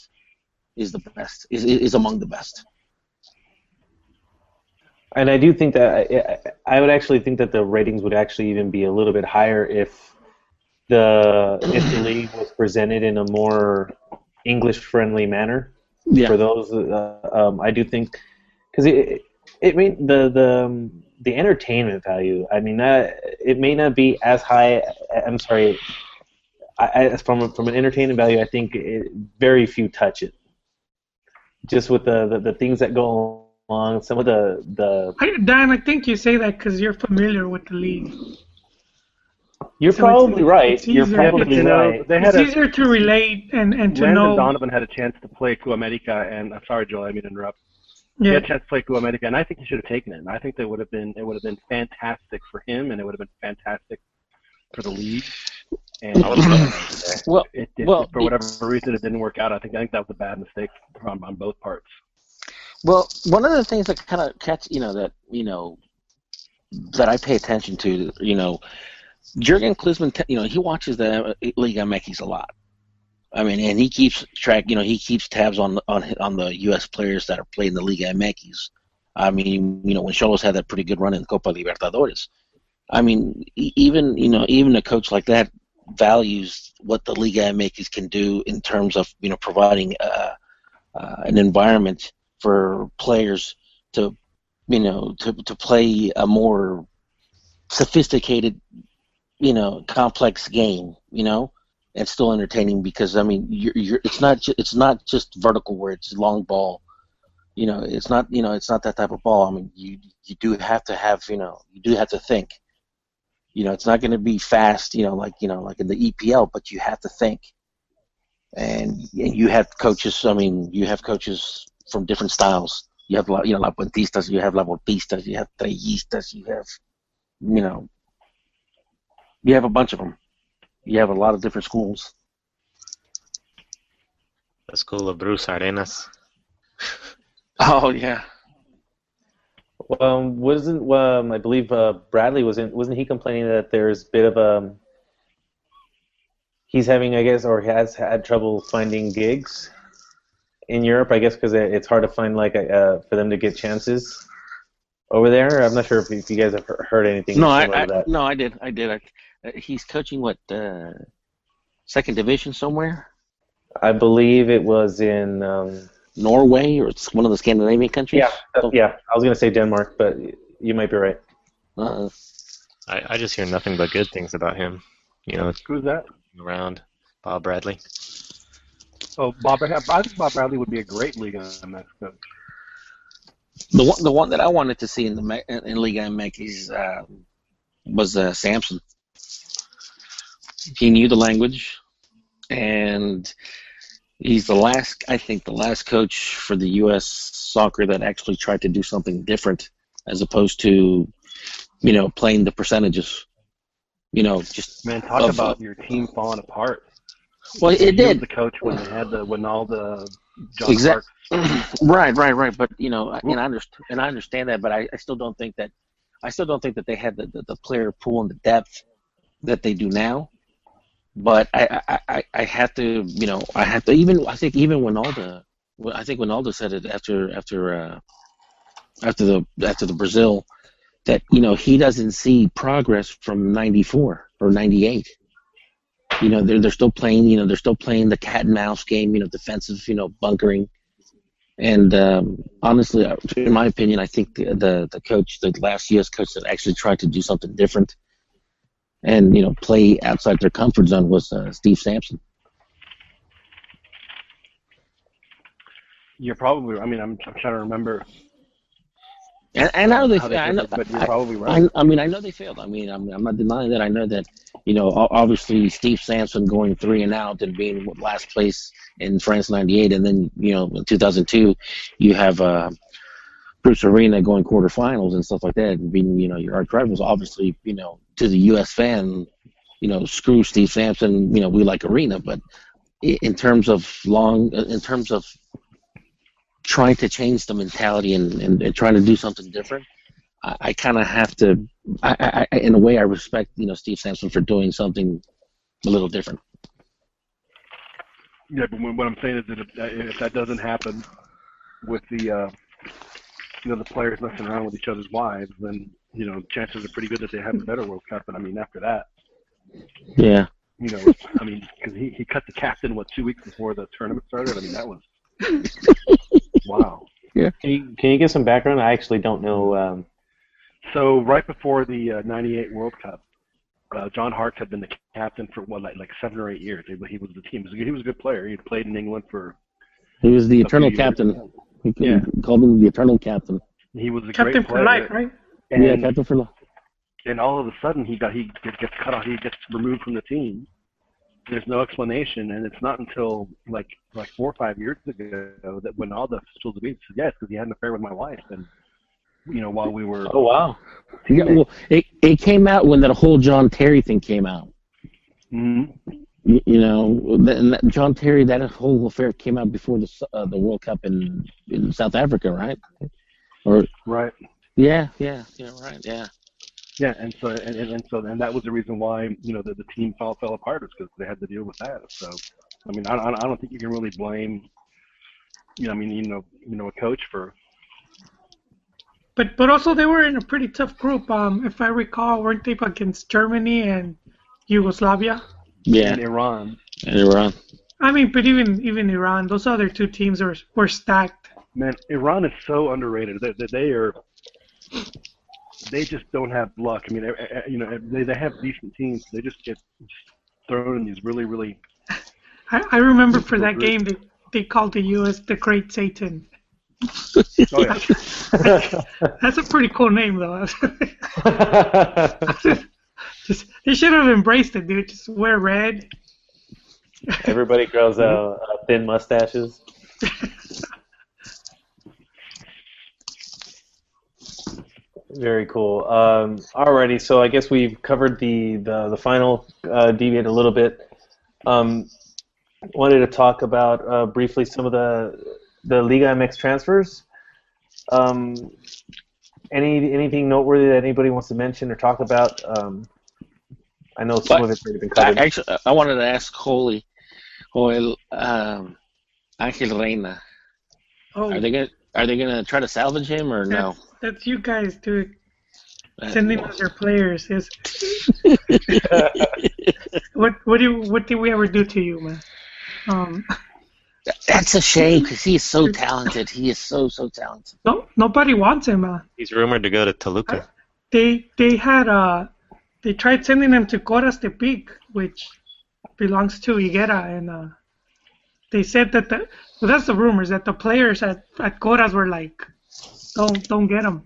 is the best is is among the best. And I do think that I, I would actually think that the ratings would actually even be a little bit higher if the if the league was presented in a more English friendly manner. Yeah. For those, uh, um, I do think because it it mean the the um, the entertainment value. I mean that it may not be as high. I'm sorry. I, I, from from an entertainment value, I think it, very few touch it. Just with the, the, the things that go along, some of the the I, Dan, I think you say that because you're familiar with the league. You're So probably it's- right. it's You're probably but you know, right. they It's a easier to relate and, and to Landon know. Donovan had a chance to play Club America, and I'm sorry, Joel, I mean to interrupt. He Yeah. had a chance to play Club America, and I think he should have taken it. And I think that would have been it would have been fantastic for him, and it would have been fantastic for the league. And I was there. Well, it did, well, for whatever reason, it didn't work out. I think I think that was a bad mistake on, on both parts. Well, one of the things that kind of catch, you know, that you know, that I pay attention to, you know, Jurgen Klinsmann, you know, he watches the Liga MX a lot. I mean, and he keeps track, you know, he keeps tabs on on on the U.S. players that are playing the Liga MX. I mean, you know, when Xolos had that pretty good run in Copa Libertadores. I mean, even you know, even a coach like that values what the Liga MX can do in terms of you know providing uh, uh, an environment for players to you know to to play a more sophisticated you know complex game you know and still entertaining because I mean you're, you're it's not ju- it's not just vertical where it's long ball. You know it's not you know it's not that type of ball. I mean you you do have to have you know you do have to think. You know it's not going to be fast you know like you know like in the EPL but you have to think. And, and you have coaches I mean you have coaches from different styles. You have la- you know Lapuentistas you have La Volpistas you have Trellistas you have you know you have a bunch of them you have a lot of different schools. The school of Bruce Arenas. [laughs] oh yeah. Um, wasn't um, I believe uh, Bradley wasn't wasn't he complaining that there's a bit of a he's having I guess or has had trouble finding gigs in Europe I guess because it's hard to find like uh, for them to get chances over there. I'm not sure if, if you guys have heard anything. No, I, I that. no, I did, I did. I, uh, he's coaching what uh, second division somewhere, I believe it was in um, Norway or it's one of the Scandinavian countries. yeah uh, yeah I was gonna say Denmark, but you might be right. Uh, I, I just hear nothing but good things about him. You know, Who's that? around Bob Bradley. Oh, Bob. I think Bob Bradley would be a great Liga MX coach. the one, the one that I wanted to see in the Me- in Liga MX uh, was uh, Sampson. He knew the language, and he's the last, I think, the last coach for the U.S. soccer that actually tried to do something different, as opposed to, you know, playing the percentages. You know, just Man, talk Of- about your team falling apart. Well, it He was did. the coach when they had the when all the John Exact- Clark [clears throat] right, right, right. But you know, and I understand, and I understand that, but I, I still don't think that, I still don't think that they had the, the, the player pool and the depth that they do now. But I, I, I, I have to, you know, I have to even. I think even when all the, I think Wynalda said it after after uh, after the after the Brazil, that you know he doesn't see progress from '94 or '98. You know, they're they're still playing. You know, they're still playing the cat and mouse game. You know, defensive. You know, bunkering. And um, honestly, uh, in my opinion, I think the, the the coach, the last U.S. coach that actually tried to do something different, and you know, play outside their comfort zone was uh, Steve Sampson. You're probably. I mean, I'm, I'm trying to remember And, and I know they, they I know, but you're I, probably right. I, I mean, I know they failed. I mean, I'm, I'm not denying that. I know that, you know, obviously Steve Sampson going three and out and being last place in France '98, and then you know, in 2002, you have uh, Bruce Arena going quarterfinals and stuff like that, and being you know your arch rivals. Obviously, you know, to the U.S. fan, you know, screw Steve Sampson. You know, we like Arena, but in terms of long, in terms of trying to change the mentality and, and, and trying to do something different. I, I kind of have to, I, I, in a way, I respect you know Steve Sampson for doing something a little different. Yeah, but what I'm saying is that if, if that doesn't happen with the uh, you know the players messing around with each other's wives, then you know chances are pretty good that they have a better World Cup. And I mean, after that, Yeah, you know, I mean, because he, he cut the captain what two weeks before the tournament started. I mean, that was wow. Yeah. Can you can you give some background? I actually don't know. Um, So right before the uh, '98 World Cup, uh, John Harkes had been the captain for what like like seven or eight years. He, he was the team. He was, a, he was a good player. He had played in England for. he was the eternal captain. He Yeah. called him the eternal captain. He was a Captain great for life, right? And, yeah, captain for life. and all of a sudden he got he gets gets cut off. He gets removed from the team. There's no explanation, and it's not until like like four or five years ago that Wynalda spills the beans said yes because he had an affair with my wife, and you know while we were oh wow. Yeah, well, it it came out when that whole John Terry thing came out. Mhm. You, you know, and that John Terry, that whole affair came out before the uh, the World Cup in in South Africa, right? Or right. yeah, yeah, yeah, right, yeah. Yeah, and so and, and, and so and that was the reason why you know the, the team fell fell apart is because they had to deal with that. So, I mean, I, I I don't think you can really blame, you know, I mean, you know, you know, a coach for But but also they were in a pretty tough group. Um, if I recall, weren't they against Germany and Yugoslavia? Yeah, in Iran. and they were on. I mean, but even even Iran, those other two teams were were stacked. Man, Iran is so underrated. They, they, they are, they just don't have luck. I mean, you know, they they have decent teams. They just get thrown in these really really. I, I remember for that Great. game they they called the U.S. the Great Satan. Oh yeah. [laughs] That's a pretty cool name though. [laughs] Just they should have embraced it, dude. Just wear red. Everybody grows uh, uh, thin mustaches. [laughs] Very cool. Um, alrighty, so I guess we've covered the the, the final uh, deviate a little bit. Um, wanted to talk about uh, briefly some of the the Liga MX transfers. Um, any anything noteworthy that anybody wants to mention or talk about? Um, I know some But- of it's already been I, covered. actually, I wanted to ask Holy, Joel, um, Angel Reyna. Oh, Are they gonna Are they gonna try to salvage him or no? That's, that's you guys, dude. Uh, Sending us your players. Is, [laughs] what what do you, what did we ever do to you, man? Um, That's a shame because he is so talented. He is so so talented. no, nobody wants him, man. He's rumored to go to Toluca. They they had uh they tried sending him to Coras Tepic, which belongs to Higuera, and uh, they said that the well, that's the rumors that the players at at Coras were like, don't don't get him.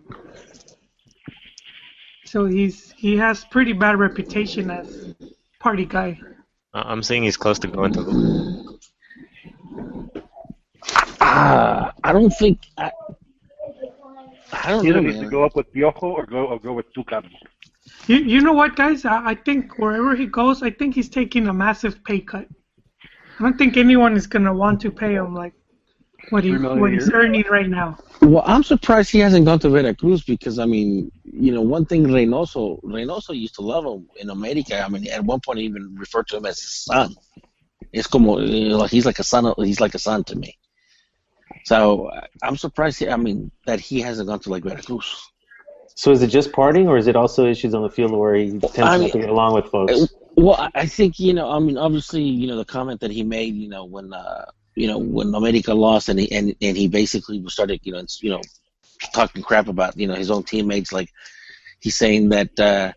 So he's he has pretty bad reputation as party guy. I- I'm saying he's close to going to. Ah, I don't think. I, I don't Either know, needs to go up with Piojo or go or go with Tucan. You you know what, guys? I, I think wherever he goes, I think he's taking a massive pay cut. I don't think anyone is gonna want to pay him like what he Three million what he's earning right now. Well, I'm surprised he hasn't gone to Veracruz because I mean, you know, one thing Reinoso Reinoso used to love him in America. I mean, at one point he even referred to him as his son. It's como you know, he's like a son. He's like a son to me. So I- I'm surprised. He, I mean, that he hasn't gone to like Veracruz. So is it just partying, or is it also issues on the field where he tends I not mean- to get along with folks? Uh, Well, I- I think you know. I mean, obviously, you know, the comment that he made, you know, when uh, you know when America lost, and he and, and he basically started, you know, you know, talking crap about you know his own teammates. Like he's saying that, uh,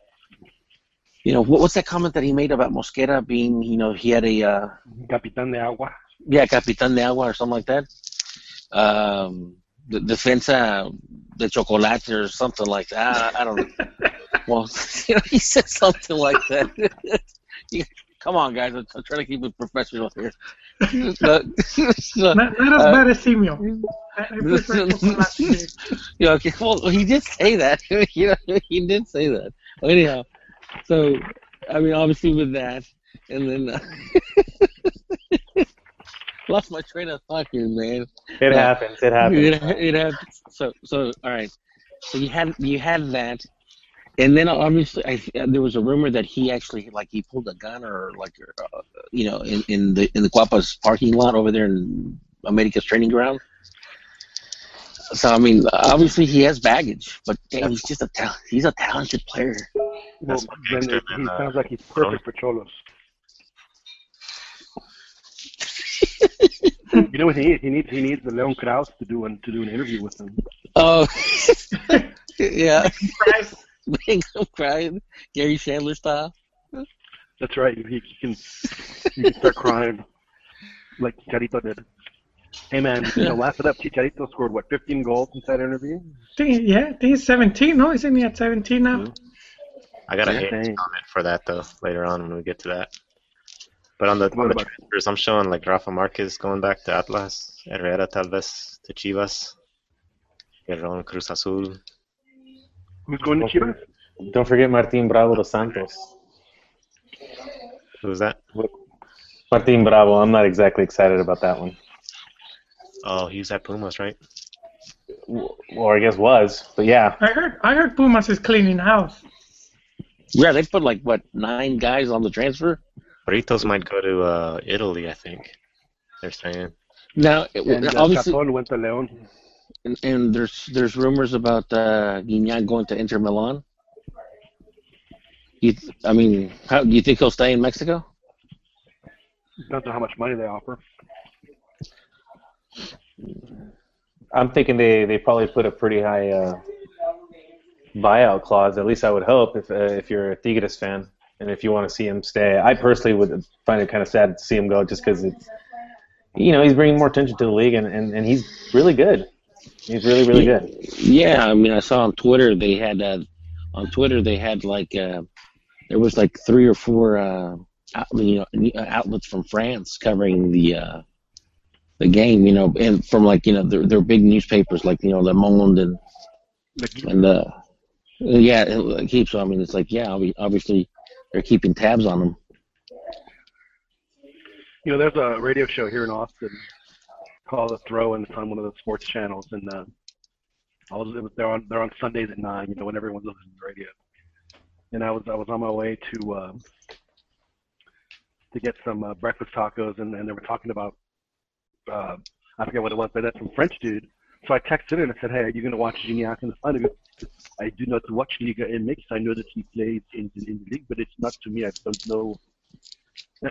you know, what, what's that comment that he made about Mosquera being, you know, he had a uh, Capitán de Agua. yeah, capitán de agua or something like that. Um, the defensa de chocolate or something like that. I, I don't know. [laughs] Well, [laughs] you know, he said something like that. [laughs] You- Come on, guys. I'm, I'm trying to keep it professional here. But- so, Not, not as uh, bad as Simio. I, I prefer chocolate. [laughs] yeah, okay. Well, he did say that. [laughs] you know, he did say that. Anyhow, so I mean, obviously with that, and then uh, [laughs] lost my train of thought here, man. it yeah. happens. It happens. It, it happens. So, so all right. So you had you had that, and then obviously I, there was a rumor that he actually like he pulled a gun or like uh, you know in, in the in the Coapa's parking lot over there in America's training ground. So I mean, obviously he has baggage, but damn, he's just a tal- he's a talented player. Well, then it, he man, uh, sounds like he's perfect for Xolos. you know what he needs? He needs he needs the Leon Krauze to do an to do an interview with him. Oh, [laughs] yeah, Fries. [laughs] make him crying, Gary Chandler style. That's right. He, he can he can start crying like Chicharito did. Hey man, you know, laugh it up. Chicharito scored what 15 goals in that interview. think, yeah, I think he's 17. No, isn't he at 17 now? Mm-hmm. I got a hate comment for that though later on when we get to that. But on the, on the transfers, I'm showing like Rafa Marquez going back to Atlas, Herrera tal vez to Chivas, Guerrón Cruz Azul. Who's going to Chivas? Don't forget Martin Bravo dos Santos. Who's that? Martin Bravo. I'm not exactly excited about that one. Oh, he was at Pumas, right? W- Or I guess was, but yeah. I heard I heard Pumas is cleaning house. Yeah, they put like what nine guys on the transfer. Britos might go to uh, Italy, I think. They're saying. Now, it, And obviously, Chapon went to Leon. And, and there's there's rumors about uh, Gignac going to Inter Milan. You, th- I mean, how do you think he'll stay in Mexico? Depends on how much money they offer. I'm thinking they, they probably put a pretty high uh, buyout clause. At least I would hope if uh, if you're a Tigres fan and if you want to see him stay. I personally would find it kind of sad to see him go just because it's you know he's bringing more attention to the league and, and, and he's really good. He's really really good. Yeah, I mean, I saw on Twitter they had uh, on Twitter they had like uh, there was like three or four uh, out, you know outlets from France covering the uh, the game, you know, and from like you know their their big newspapers like you know Le Monde and Like, and uh, yeah, it keeps. I mean, it's like yeah, obviously they're keeping tabs on them. you know, there's a radio show here in Austin called The Throw, and it's on one of the sports channels. And uh, I was they're on they're on Sundays at nine. You know, when everyone's listening to the radio. And I was I was on my way to uh, to get some uh, breakfast tacos, and, and they were talking about uh, I forget what it was, but that's some French dude. So I texted him and I said, Hey, are you going to watch Gignac in the final? I do not watch Liga MX. I know that he plays in, in, in the league, but it's not to me. I don't know.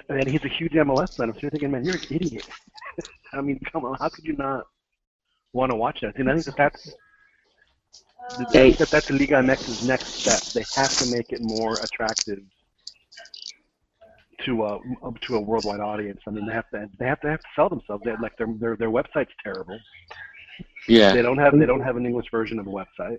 And he's a huge MLS fan. I'm sitting thinking, man, you're an idiot. [laughs] I mean, come on, how could you not want to watch that? And I think that that's Hey. that that's Liga MX's next step. They have to make it more attractive to a to a worldwide audience. I mean, they have to they have to have to sell themselves. They, have, like their their their website's terrible. Yeah. They don't have they don't have an English version of the website.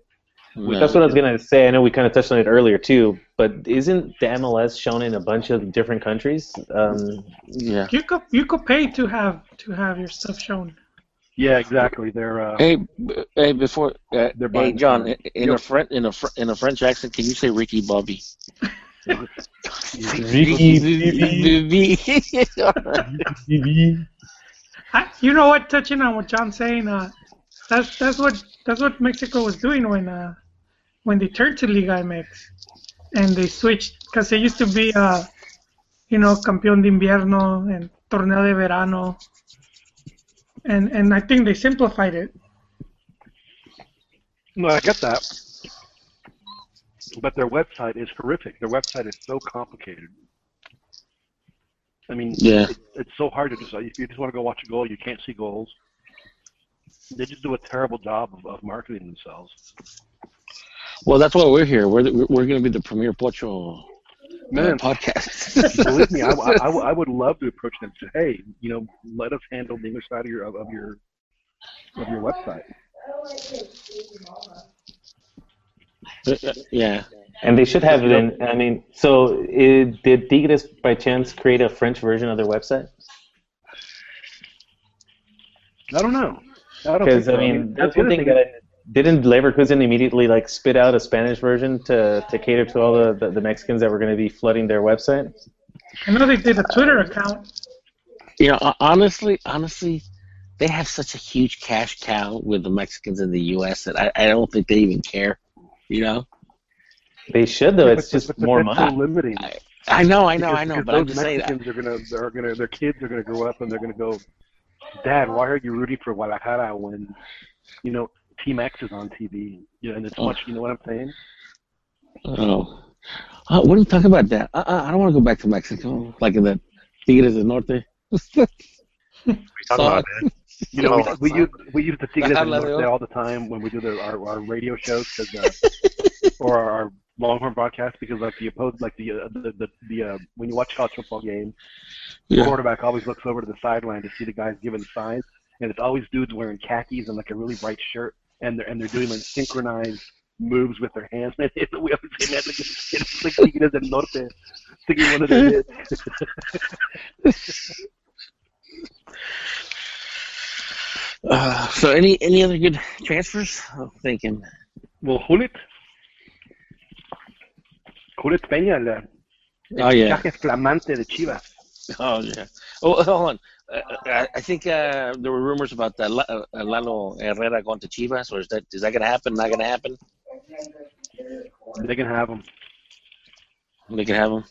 No. That's what I was gonna say. I know we kind of touched on it earlier too, but isn't the MLS shown in a bunch of different countries? Um, Yeah. You could you could pay to have to have your stuff shown. Yeah, exactly. They're uh, Hey, b- hey, before, uh, They're hey, John, the- in a French, in a Fr- in a French accent, can you say Ricky Bobby? [laughs] Ricky [laughs] I, you know what? Touching on what John's saying, uh, that's that's what that's what Mexico was doing when uh, when they turned to Liga MX, and they switched because it used to be uh, you know, Campeón de Invierno and Torneo de Verano, and and I think they simplified it. no, I get that, but their website is horrific. Their website is so complicated. I mean, Yeah. it, it's so hard to just if you just want to go watch a goal, you can't see goals. They just do a terrible job of, of marketing themselves. Well, that's why we're here. We're the, we're going to be the premier Pocho Man, podcast. [laughs] believe me, I, I, I would- love to approach them and say, hey, you know, let us handle the English side of your of, of your of your website. yeah. and they should have it in. I mean, so it, did Tigres by chance create a French version of their website? I don't know. I Because so. I mean, that's the one other thing thing that I, didn't Leverkusen immediately like spit out a Spanish version to, to cater to all the, the, the Mexicans that were going to be flooding their website? I know they did a Twitter account. You know, honestly, honestly, they have such a huge cash cow with the Mexicans in the U.S. that I, I don't think they even care. You know. They should though. Yeah, it's but- just but- but more money. so limiting. I, I know, I know, Because- I know, because but I'm those just saying. Mexicans are gonna, are gonna, their kids are gonna grow up and they're gonna go, Dad, why are you rooting for Guadalajara when, you know, Team X is on TV? You know, and it's Oh. much. You know what I'm saying? Oh, uh, what are you talking about? That I, uh, I don't want to go back to Mexico, like in the Tigres del Norte. What are you about, man? [laughs] You know, Oh, we, we use we use the Tigres del Norte all the time when we do the, our, our radio shows, 'cause, uh, [laughs] or our, our Longhorn broadcast, because like the opposed, like the uh, the the, the uh, when you watch college football games, the Yeah. quarterback always looks over to the sideline to see the guys giving signs, and it's always dudes wearing khakis and like a really bright shirt, and they're and they're doing like synchronized moves with their hands. [laughs] And it, we always say, man, like, it's like Tigres del Norte singing one of their hits. [laughs] Uh, so any any other good transfers? I'm thinking. well, Hulit, Hulit Peña, el, el Oh yeah. flamante de Chivas. Oh yeah. Oh, hold on. Uh, I, I think uh, there were rumors about uh, La- uh, Lalo Herrera going to Chivas, or is that is that gonna happen? Not gonna happen? They can have him. They can have him.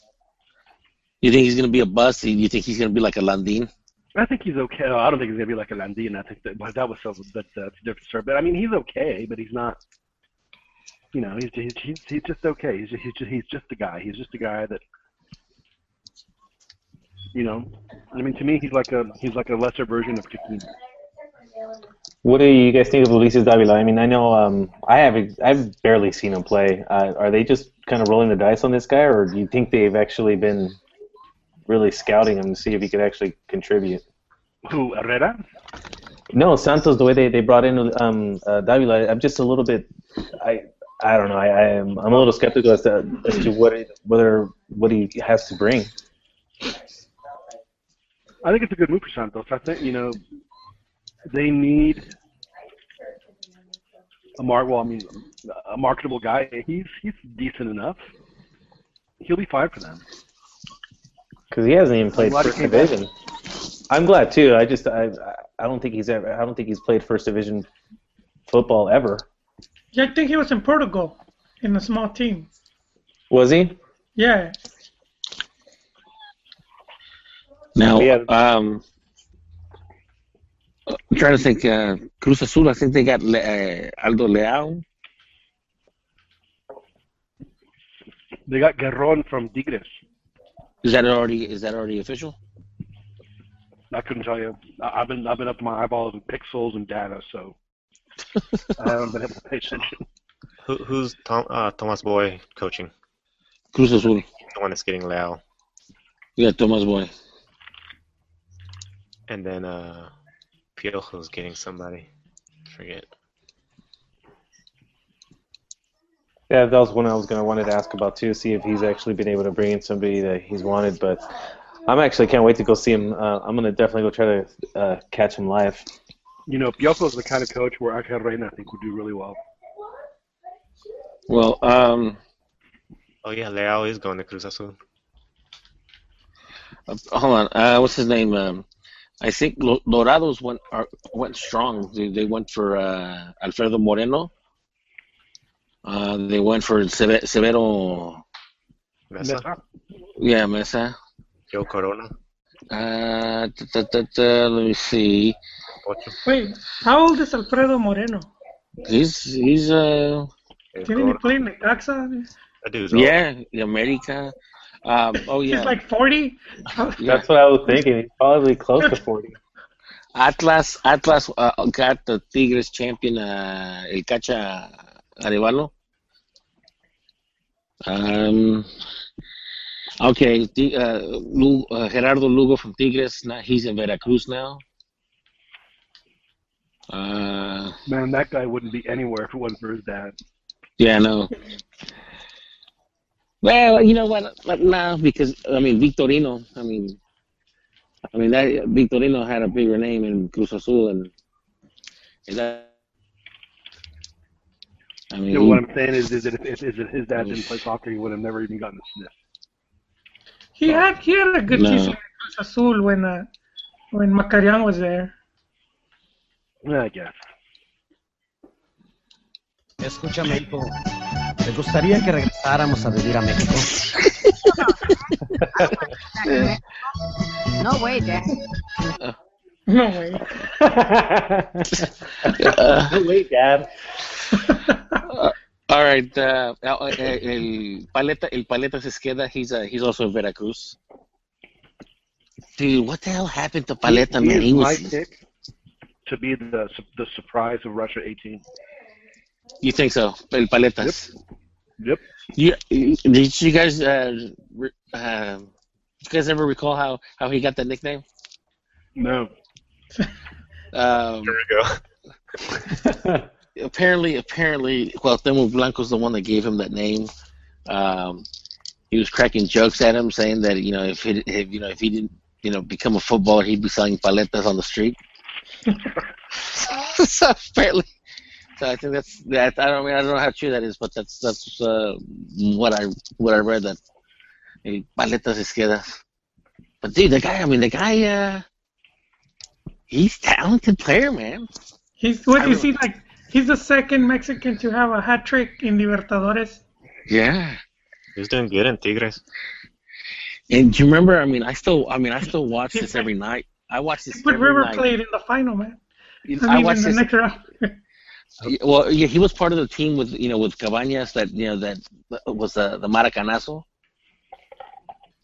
You think he's gonna be a bust? You think he's gonna be like a Landin? I think he's okay. I don't think he's gonna be like a Landin. I think that but that was so that that's a different story. But I mean, he's okay, but he's not. You know, he's he's he's, he's just okay. He's just, he's just he's just a guy. He's just a guy that. You know, I mean, to me, he's like a he's like a lesser version of Chiquinho. What do you guys think of Ulises Davila? I mean, I know um, I have I've barely seen him play. Uh, are they just kind of rolling the dice on this guy, or do you think they've actually been really scouting him to see if he could actually contribute? Who Herrera? No, Santos. The way they, they brought in um, uh, Davila, I'm just a little bit. I I don't know. I, I am I'm a little skeptical as to as to what it, whether what he has to bring. I think it's a good move for Santos. I think you know they need a mar. Well, I mean, a marketable guy. He's he's decent enough. He'll be fine for them. Because he hasn't even played first came back. division. I'm glad too. I just I I don't think he's ever I don't think he's played first division football ever. Yeah, I think he was in Portugal in a small team. Was he? Yeah. Now, Yeah. um, I'm trying to think. Uh, Cruz Azul, I think they got Le- uh, Aldo Leao. They got Guerron from Tigres. Is that already? Is that already official? I couldn't tell you. I- I've been I've been up my eyeballs in pixels and data, so [laughs] I haven't been able to pay attention. Who, who's Tom, uh, Thomas Boy coaching? Cruz Azul. The one that's getting Lao. Yeah, Thomas Boy. And then uh, Piojo's getting somebody. Forget. Yeah, that was one I was gonna wanted to ask about too. See if he's actually been able to bring in somebody that he's wanted. But I'm actually can't wait to go see him. Uh, I'm gonna definitely go try to uh, catch him live. You know, Piojo's the kind of coach where Angel Reyna I think would do really well. Well, um, Oh yeah, Leao is going to Cruz Azul. uh, hold on. Uh, what's his name? Um, I think Dorados went are, went strong. They, they went for uh, Alfredo Moreno. Uh, they went for Seve- Severo. Meza, Meza. Yeah, Meza. Joe Corona. Uh, ta- ta- ta- ta, let me see. Wait, how old is Alfredo Moreno? He's he's uh El Didn't he play in Necaxa? That dude's old. yeah America. Um, oh yeah. He's like 40. yeah. That's what I was thinking. He's probably close to 40. Atlas Atlas uh, got the Tigres champion uh, El Cacha Arevalo. Um, okay, Ti- uh, Lu- uh, Gerardo Lugo from Tigres. Now he's in Veracruz now. Uh, Man, that guy wouldn't be anywhere if it wasn't for his dad. yeah, no. Well, you know what? But now because I mean Victorino. I mean, I mean that Victorino had a bigger name in Cruz Azul, and, and that. I mean, You know what I'm saying is, is that if, if, is his dad didn't play soccer, he would have never even gotten a sniff. He had he had a good No. season in Cruz Azul when uh, when Macarian was there. Yeah, I guess. Escúchame, hijo. ¿Te gustaría que regresáramos a vivir a México? No way, Dad. No way. [laughs] Uh, Wait, Dad. all right, uh, uh, el paleta, el paleta Sesqueda. He's uh, he's also in Veracruz. Dude, what the hell happened to Paleta, he, man? He He was. my pick to be the the surprise of Russia 18. You think so? El Paletas. Yep. You, did you guys uh, re, uh, you guys ever recall how how he got that nickname? No. Um, Here we go. [laughs] apparently, apparently, well, Cuauhtemoc Blanco's the one that gave him that name. Um, he was cracking jokes at him, saying that you know if he if, you know if he didn't you know become a footballer, he'd be selling paletas on the street. [laughs] so apparently, so I think that's that. I don't mean I don't know how true that is, but that's that's uh, what I what I read that paletas izquierdas. But dude, the guy, I mean, the guy, uh, he's talented player, man. He's what I is he like? He's the second Mexican to have a hat trick in Libertadores. Yeah. He's doing good in Tigres. And do you remember? I mean, I still, I mean, I still watch this every night. I watch this But every River night. played in the final, man. I, I watch in the this. [laughs] Well, yeah, he was part of the team with you know with Cabañas that you know that was the the Maracanazo,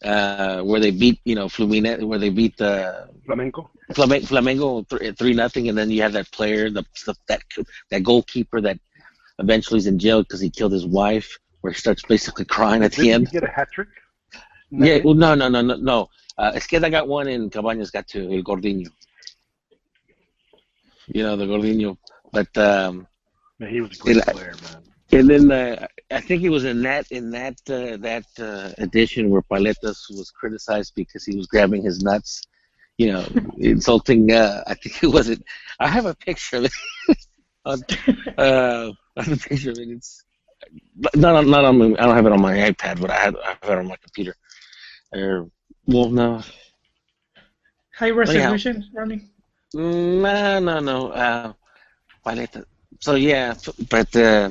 uh, where they beat you know Fluminense, where they beat the Flamenco. Flamengo, Flamengo th- three nothing, and then you have that player, the, the that that goalkeeper that eventually is in jail because he killed his wife, where he starts basically crying at the Didn't end. he get a hat trick? Yeah, well, no, no, no, no, no. Uh, Esqueda got one and Cabañas got two. El Gordinho. You know the Gordinho, but um, Man, he was a great Yeah. player, man. and then uh, I think it was in that in that uh, that uh, edition where Paletas was criticized because he was grabbing his nuts, you know, [laughs] insulting. Uh, I think it wasn't. I have a picture of it. [laughs] on, uh, I have a picture of it. It's not on, not on. my- I don't have it on my iPad, but I have, I have it on my computer. Or well, no, High resolution Ronnie. no, no, no. Paleta. so yeah, but uh,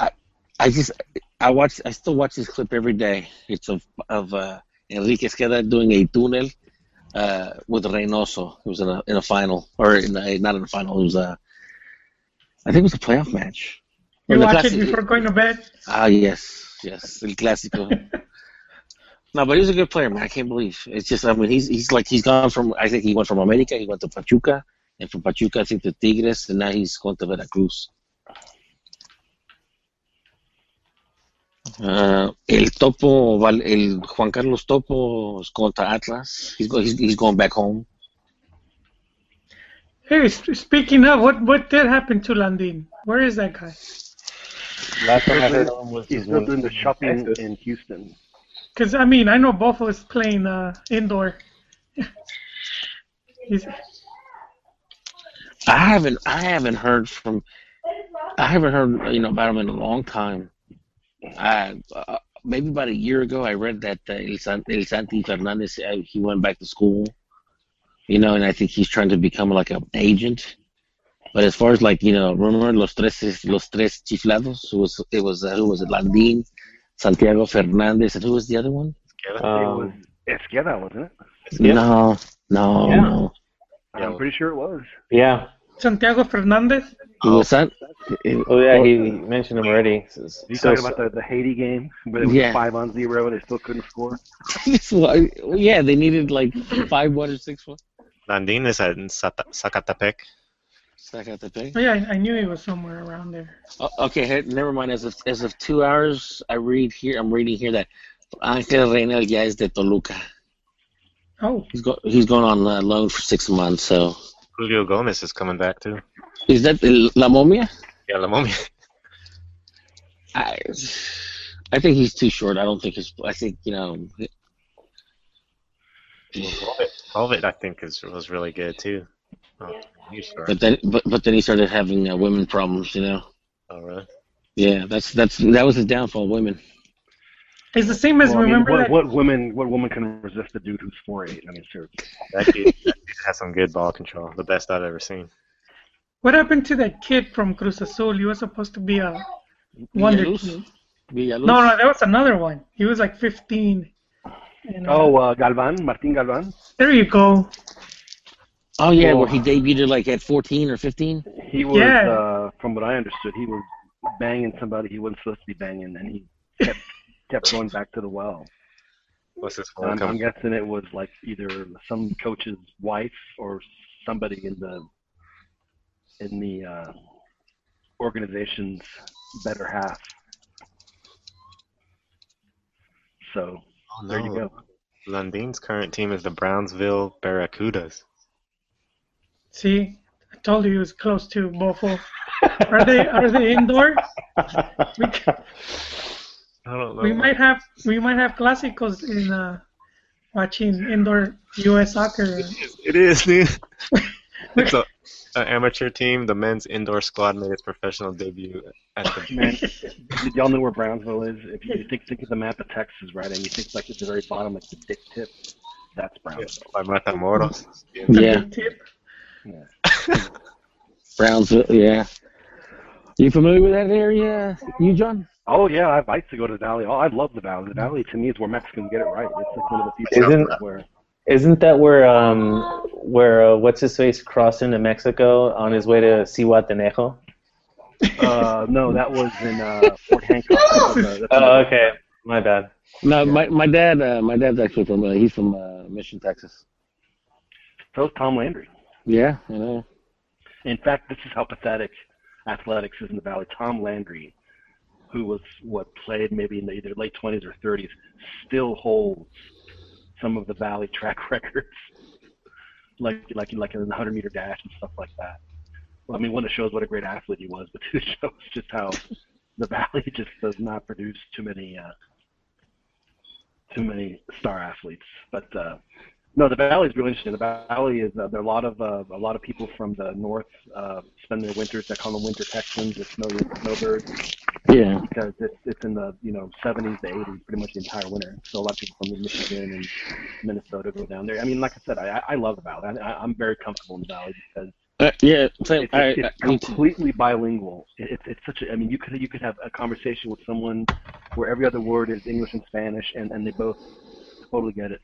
I I just I watch I still watch this clip every day. It's of of uh, Enrique Esqueda doing a tunnel uh, with Reynoso. It was in a in a final or in a, not in a final. It was a I think it was a playoff match. You watch it before going to bed? Ah yes, yes, el clásico. [laughs] no, but he's a good player, man. I can't believe it's just. I mean, he's he's like he's gone from. I think he went from America. He went to Pachuca, and from Pachuca, I think to Tigres, and now he's going to Veracruz. Uh, el Topo, el Juan Carlos Topo is going to Atlas. He's, go, he's, he's going back home. Hey, speaking of, what what did happen to Landin? Where is that guy? Last time I heard of him was He's still doing the shopping Texas. in Houston. Because I mean, I know Buffalo is playing uh, indoor. [laughs] He's, I haven't I haven't heard from I haven't heard you know about him in a long time. I uh, maybe about a year ago I read that uh, El, San, El Santi Fernandez uh, he went back to school, you know, and I think he's trying to become like an agent. But as far as like you know, remember los tres los tres chiflados? It was it was uh, who was it? Landín, Santiago Fernandez, and who was the other one? it was Um, Esqueda, wasn't it? Yeah. No, no, Yeah. no. I'm pretty sure it was. yeah. Santiago Fernandez. It was San, Oh yeah, he he mentioned him already. So, You so- talking about the, the Haiti game where it was Yeah. five on zero and they still couldn't score? [laughs] This yeah, they needed like five one or six one. Landin is at Sata- Zacatepec. Zacatepec. Oh, yeah, I, I knew he was somewhere around there. Oh, okay, hey, never mind. As of as of two hours, I read here. I'm reading here that Ángel Reyna ya es de Toluca. Oh, He's go, he's going on uh, loan for six months. So Julio Gomez is coming back too. is that the La Momia? Yeah, La Momia. I I think he's too short. I don't think his. I think you know. All of it, I think, is was really good too. Oh. But then but but then he started having uh, women problems. You know. Oh, really? Yeah, that's that's that was his downfall. Women. It's the same as Well, I mean, remember what, that. what woman what woman can resist a dude who's four eight? I mean, seriously. That kid, that kid has some good ball control. The best I've ever seen. What happened to that kid from Cruz Azul? He was supposed to be a wonder Villaluz? kid. Villaluz? No, no, that was another one. He was like 15. And, uh, Oh, uh, Galvan, Martin Galvan. there you go. Oh yeah, Well- where he debuted like at 14 or 15. He was, Yeah. uh, from what I understood, he was banging somebody he wasn't supposed to be banging, and he kept kept going back to the well. What's his And I'm, I'm guessing it was like either some coach's wife or somebody in the in the uh, organization's better half. So Oh, there you go. Landin's current team is the Brownsville Barracudas. See, I told you he was close to Buffalo. Are they are they indoor? [laughs] We, ca- I don't know. we might have we might have clásicos in uh, watching indoor U.S. soccer. It is, dude. [laughs] it's a, an amateur team. The men's indoor squad made its professional debut at the [laughs] Man, did y'all know where Brownsville is? If you think think of the map of Texas, right, and you think like at the very bottom, like the dick tip, that's Brownsville. by Matamoros. Yeah, Tip. [laughs] Brownsville. Yeah. You familiar with that area, you John? Oh yeah, I have rights to go to the Valley. Oh, I love the Valley. The Valley to me is where Mexicans get it right. It's like one of the few Isn't- places where Isn't that where um where uh, what's his face crossed into Mexico on his way to Zihuatanejo? uh, no, that was in uh, Fort Hancock. That's in that's Oh, okay. My bad. No, my my dad. Uh, my dad's actually from. Uh, he's from uh, Mission, Texas. So is Tom Landry. Yeah, I know. In fact, this is how pathetic athletics is in the Valley. Tom Landry, who was what played maybe in the either late 20s or 30s, still holds some of the Valley track [laughs] records, like like like in the 100 meter dash and stuff like that. Well, I mean, one that shows what a great athlete he was, but [laughs] two shows just how the Valley [laughs] just does not produce too many uh, too many star athletes. But uh, no, the Valley is really interesting. The Valley is uh, there are a lot of uh, a lot of people from the north uh, spend their winters. They call them winter Texans. It's snow snowbirds Yeah. because it's it's in the you know 70s to 80s pretty much the entire winter. So a lot of people from Michigan and Minnesota go down there. I mean, like I said, I I love the Valley. I, I- I'm very comfortable in the Valley because Uh, yeah, same. It's, I, it's I, too. completely bilingual. It- It's it's such a. I mean, you could you could have a conversation with someone where every other word is English and Spanish, and, and they both totally get it.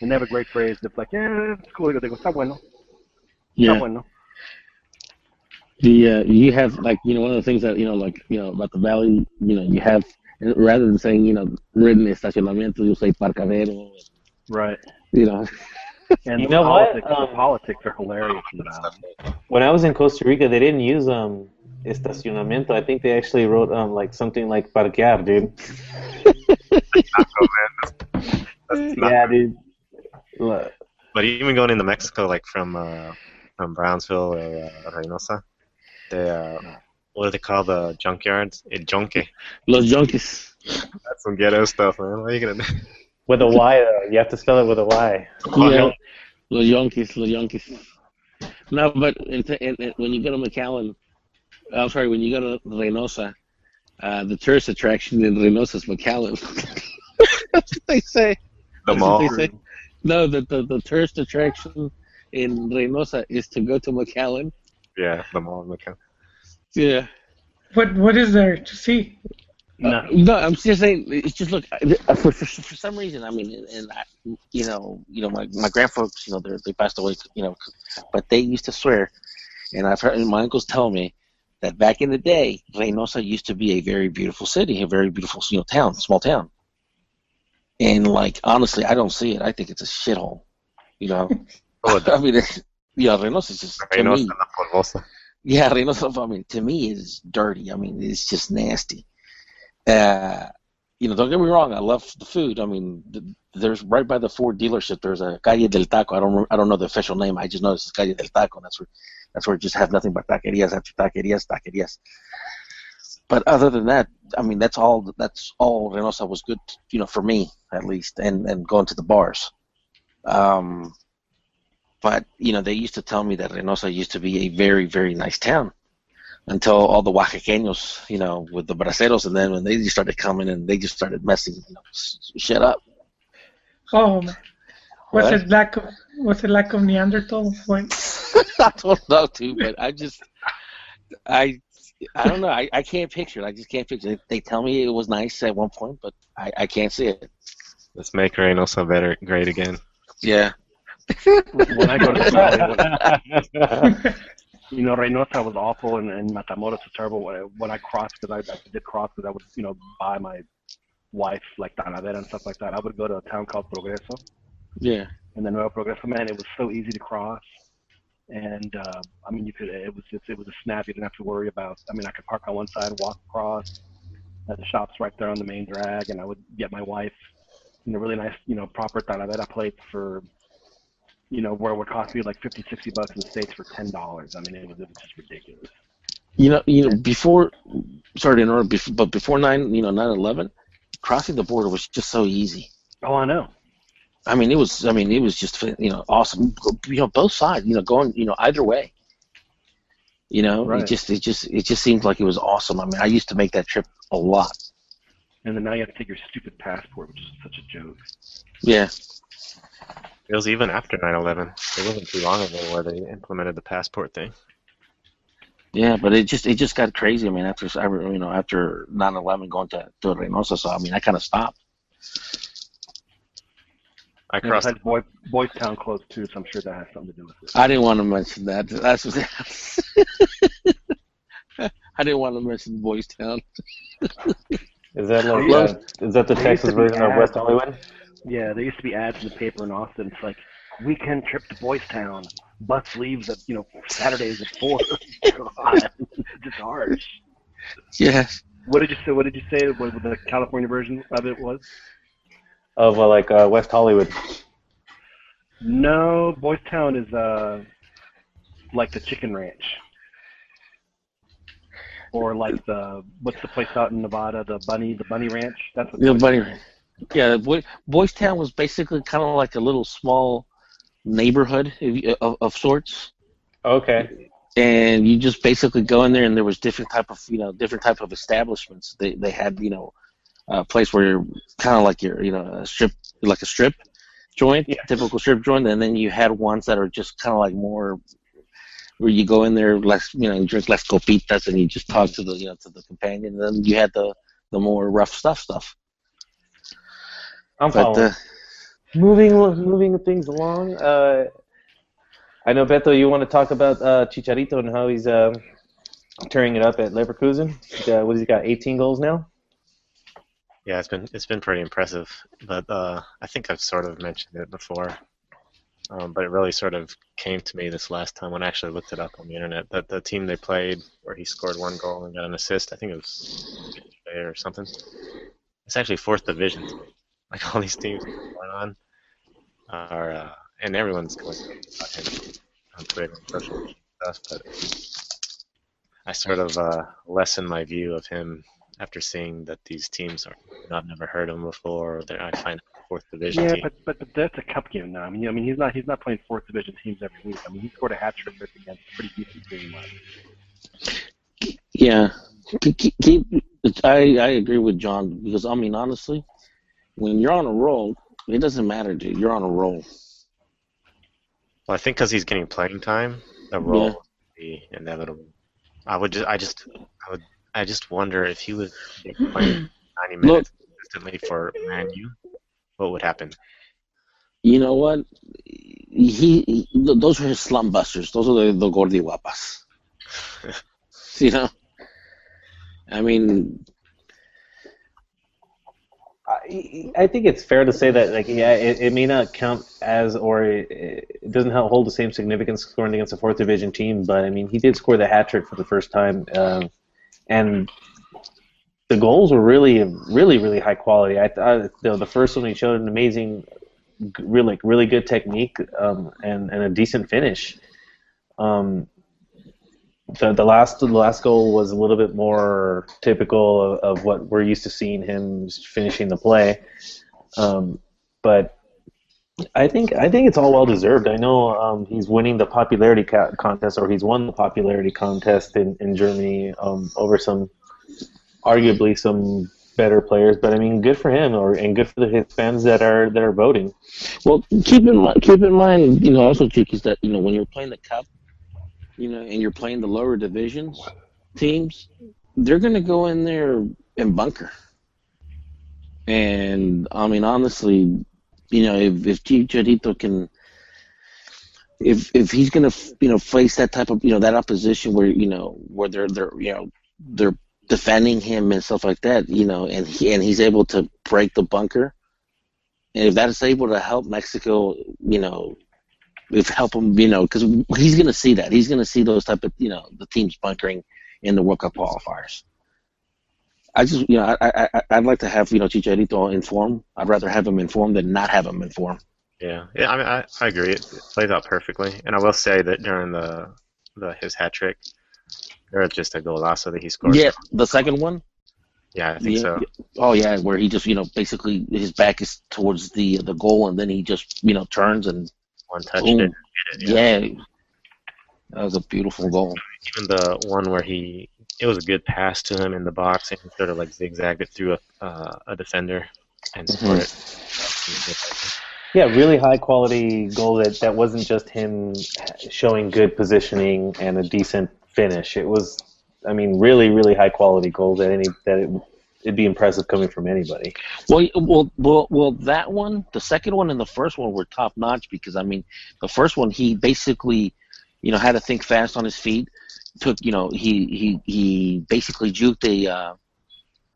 And they have a great phrase that's like, yeah, it's cool. They go, está bueno, está yeah. bueno. The uh, you have like you know one of the things that you know like you know about the valley you know you have rather than saying you know written estacionamiento you say parcadero Right. you know [laughs] And You the know what? politics, the Um, politics are hilarious in the valley. When I was in Costa Rica, they didn't use um estacionamiento. I think they actually wrote um like something like parquear, dude. That's [laughs] not- Yeah, dude. Look, But even going into Mexico, like from uh, from Brownsville or uh, Reynosa, they uh, what do they call the junkyards? A junkie. los junkies That's some ghetto stuff, man. What are you gonna do? with a Y though. You have to spell it with a Y. yeah los junkies los junkies no but in, in, in, when you go to McAllen I'm sorry when you go to Reynosa uh, the tourist attraction in Reynosa is McAllen [laughs] that's what they say The That's mall. what they say. No, the, the, the tourist attraction in Reynosa is to go to McAllen. Yeah, the mall. in McAllen. Yeah. What what is there to see? No. Uh, no, I'm just saying. It's just look for, for for some reason. I mean, and I, you know, you know, my my grandfolks, you know, they they passed away, you know, but they used to swear, and I've heard and my uncles tell me that back in the day, Reynosa used to be a very beautiful city, a very beautiful you know town, small town. And like honestly, I don't see it. I think it's a shithole. You know, [laughs] Oh, [laughs] I mean, yeah, Reynosa is just to Reynosa, me. la polvosa. Yeah, Reynosa. I mean, to me, it's dirty. I mean, it's just nasty. Uh, you know, don't get me wrong. I love the food. I mean, th- there's right by the Ford dealership. There's a Calle del Taco. I don't. I don't know the official name. I just know it's Calle del Taco. And that's where. That's where it just have nothing but taquerias after taquerias, taquerias. But other than that, I mean, that's all. That's all Reynosa was good. You know, for me at least, and and going to the bars. Um, but you know, they used to tell me that Reynosa used to be a very, very nice town until all the Oaxaqueños, you know, with the braceros, and then when they just started coming and they just started messing you know, shit up. Oh, man. was What? it lack of was it lack of Neanderthal? [laughs] I don't know, too, but I just, I, I don't know. I, I can't picture it. I just can't picture it. They tell me it was nice at one point, but I, I can't see it. Let's make Reynosa better, great again. Yeah. when I go to [laughs] the valley, [laughs] you know, Reynosa was awful, and, and Matamoros was terrible. When I, when I crossed, because I, I did cross, because I would, you know, buy my wife like Talavera and stuff like that. I would go to a town called Progreso, Yeah. and then Nuevo Progreso, man, it was so easy to cross. And uh, I mean, you could, it was just, it was a snap. You didn't have to worry about. I mean, I could park on one side, walk across. Uh, the shop's right there on the main drag, and I would get my wife, you know, really nice, you know, proper Talavera plates for you know, where it would cost me like 50, 60 bucks in the States for $10. I mean, it was, it was just ridiculous. You know, you know, before, sorry to interrupt, but before nine, you know, nine eleven, crossing the border was just so easy. Oh, I know. I mean, it was. I mean, it was just you know awesome. You know, both sides. You know, going you know either way. You know, Right. it just it just it just seemed like it was awesome. I mean, I used to make that trip a lot. And then now you have to take your stupid passport, which is such a joke. Yeah, It was even after 9/11. It wasn't too long ago where they implemented the passport thing. yeah, but it just it just got crazy. I mean, after I re- you know after 9/11 going to to Reynosa, so I mean, I kind of stopped. I And crossed. besides, Boy, Boys Town closed too, so I'm sure that has something to do with it. I didn't want to mention that. That's what, [laughs] I didn't want to mention Boys Town. Is that like Yeah. uh, is that the There Texas version of. West Hollywood? Yeah, there used to be ads in the paper in Austin. It's like, weekend trip to Boys Town. Bus leaves at, you know, Saturdays at 4. God, it's [laughs] just harsh. Yeah, What did you say? What did you say? What the California version of it was? Of uh, like uh, West Hollywood. No, Boys Town is uh like the Chicken Ranch, or like the what's the place out in Nevada? The Bunny, the Bunny Ranch. That's what Yeah, Boys Bunny Ranch. Yeah, Boy, Boys Town was basically kind of like a little small neighborhood if you- of, of sorts, Okay. and you just basically go in there, and there was different type of you know different type of establishments. They they had you know a place where you're kind of like your you know a strip like a strip joint, Yeah. typical strip joint, and then you had ones that are just kind of like more where you go in there, less you know, and drink less copitas, and you just talk to the you know to the companion. And then you had the the more rough stuff stuff. I'm But following. uh, moving moving things along. Uh, I know Beto, you want to talk about uh, Chicharito and how he's um, tearing it up at Leverkusen. Uh, what has he got? 18 goals now. Yeah, it's been it's been pretty impressive, but uh, I think I've sort of mentioned it before. Um, but it really sort of came to me this last time when I actually looked it up on the internet that the team they played where he scored one goal and got an assist, I think it was or something. It's actually fourth division. [laughs] Like all these teams going on are, uh, and everyone's going about him on Twitter and social media stuff, but I sort of uh, lessen my view of him after seeing that these teams are I've never heard of them before. Or they're, I find fourth division Yeah, team. but, but but that's a cup game now. I mean, I mean, he's not he's not playing fourth division teams every week. I mean, he scored a hat trick against a pretty decent team. last yeah, keep, keep, keep I I agree with John because I mean honestly, when you're on a roll, it doesn't matter, dude. You're on a roll. Well, I think because he's getting playing time, the role would be inevitable. I would just, I just, I would, I just wonder if he was [clears throat] playing 90 minutes consistently for Man U, what would happen? You know what? He, he those are his slum busters. Those are the, the gordi guapas. [laughs] you know. I mean, I, I think it's fair to say that, like, yeah, it, it may not count as, or it, it doesn't hold the same significance scoring against a fourth division team. But I mean, he did score the hat trick for the first time, um, and the goals were really, really, really high quality. I thought the, the first one he showed an amazing, really, really good technique um, and and a decent finish. Um, the the last the last goal was a little bit more typical of, of what we're used to seeing him finishing the play, um, but I think I think it's all well deserved. I know um, he's winning the popularity ca- contest, or he's won the popularity contest in in Germany um, over some arguably some better players. But I mean, good for him, or and good for the, his fans that are that are voting. well, keep in mind, keep in mind, you know, also, Chick, is that you know when you're playing the cup, you know, and you're playing the lower divisions teams, they're gonna go in there and bunker. And I mean, honestly, you know, if if Chicharito can, if if he's gonna, you know, face that type of, you know, that opposition where you know where they're they're you know they're defending him and stuff like that, you know, and he and he's able to break the bunker, and if that is able to help Mexico, you know, if help him, you know, because he's gonna see that he's gonna see those type of, you know, the teams bunkering in the World Cup qualifiers. I just, you know, I, I, I'd like to have, you know, Chicharito informed. I'd rather have him informed than not have him informed. Yeah, yeah. I mean, I, I agree. It, it plays out perfectly, and I will say that during the the his hat trick, was just a golazo that he scored. Yeah, the second one. Yeah, I think Yeah, so. Oh yeah, where he just, you know, basically his back is towards the the goal, and then he just, you know, turns and One touched boom. it. it, yeah. Yeah, that was a beautiful goal. Even the one where he, it was a good pass to him in the box, and he sort of like zigzagged it through a uh, a defender and scored it. Yeah, really high quality goal that, that wasn't just him showing good positioning and a decent finish. It was, I mean, really, really high quality goal that any that it, it'd be impressive coming from anybody. Well, well, well, well, that one, the second one, and the first one were top notch because I mean, the first one he basically, you know, had to think fast on his feet. Took, you know, he he he basically juked a uh,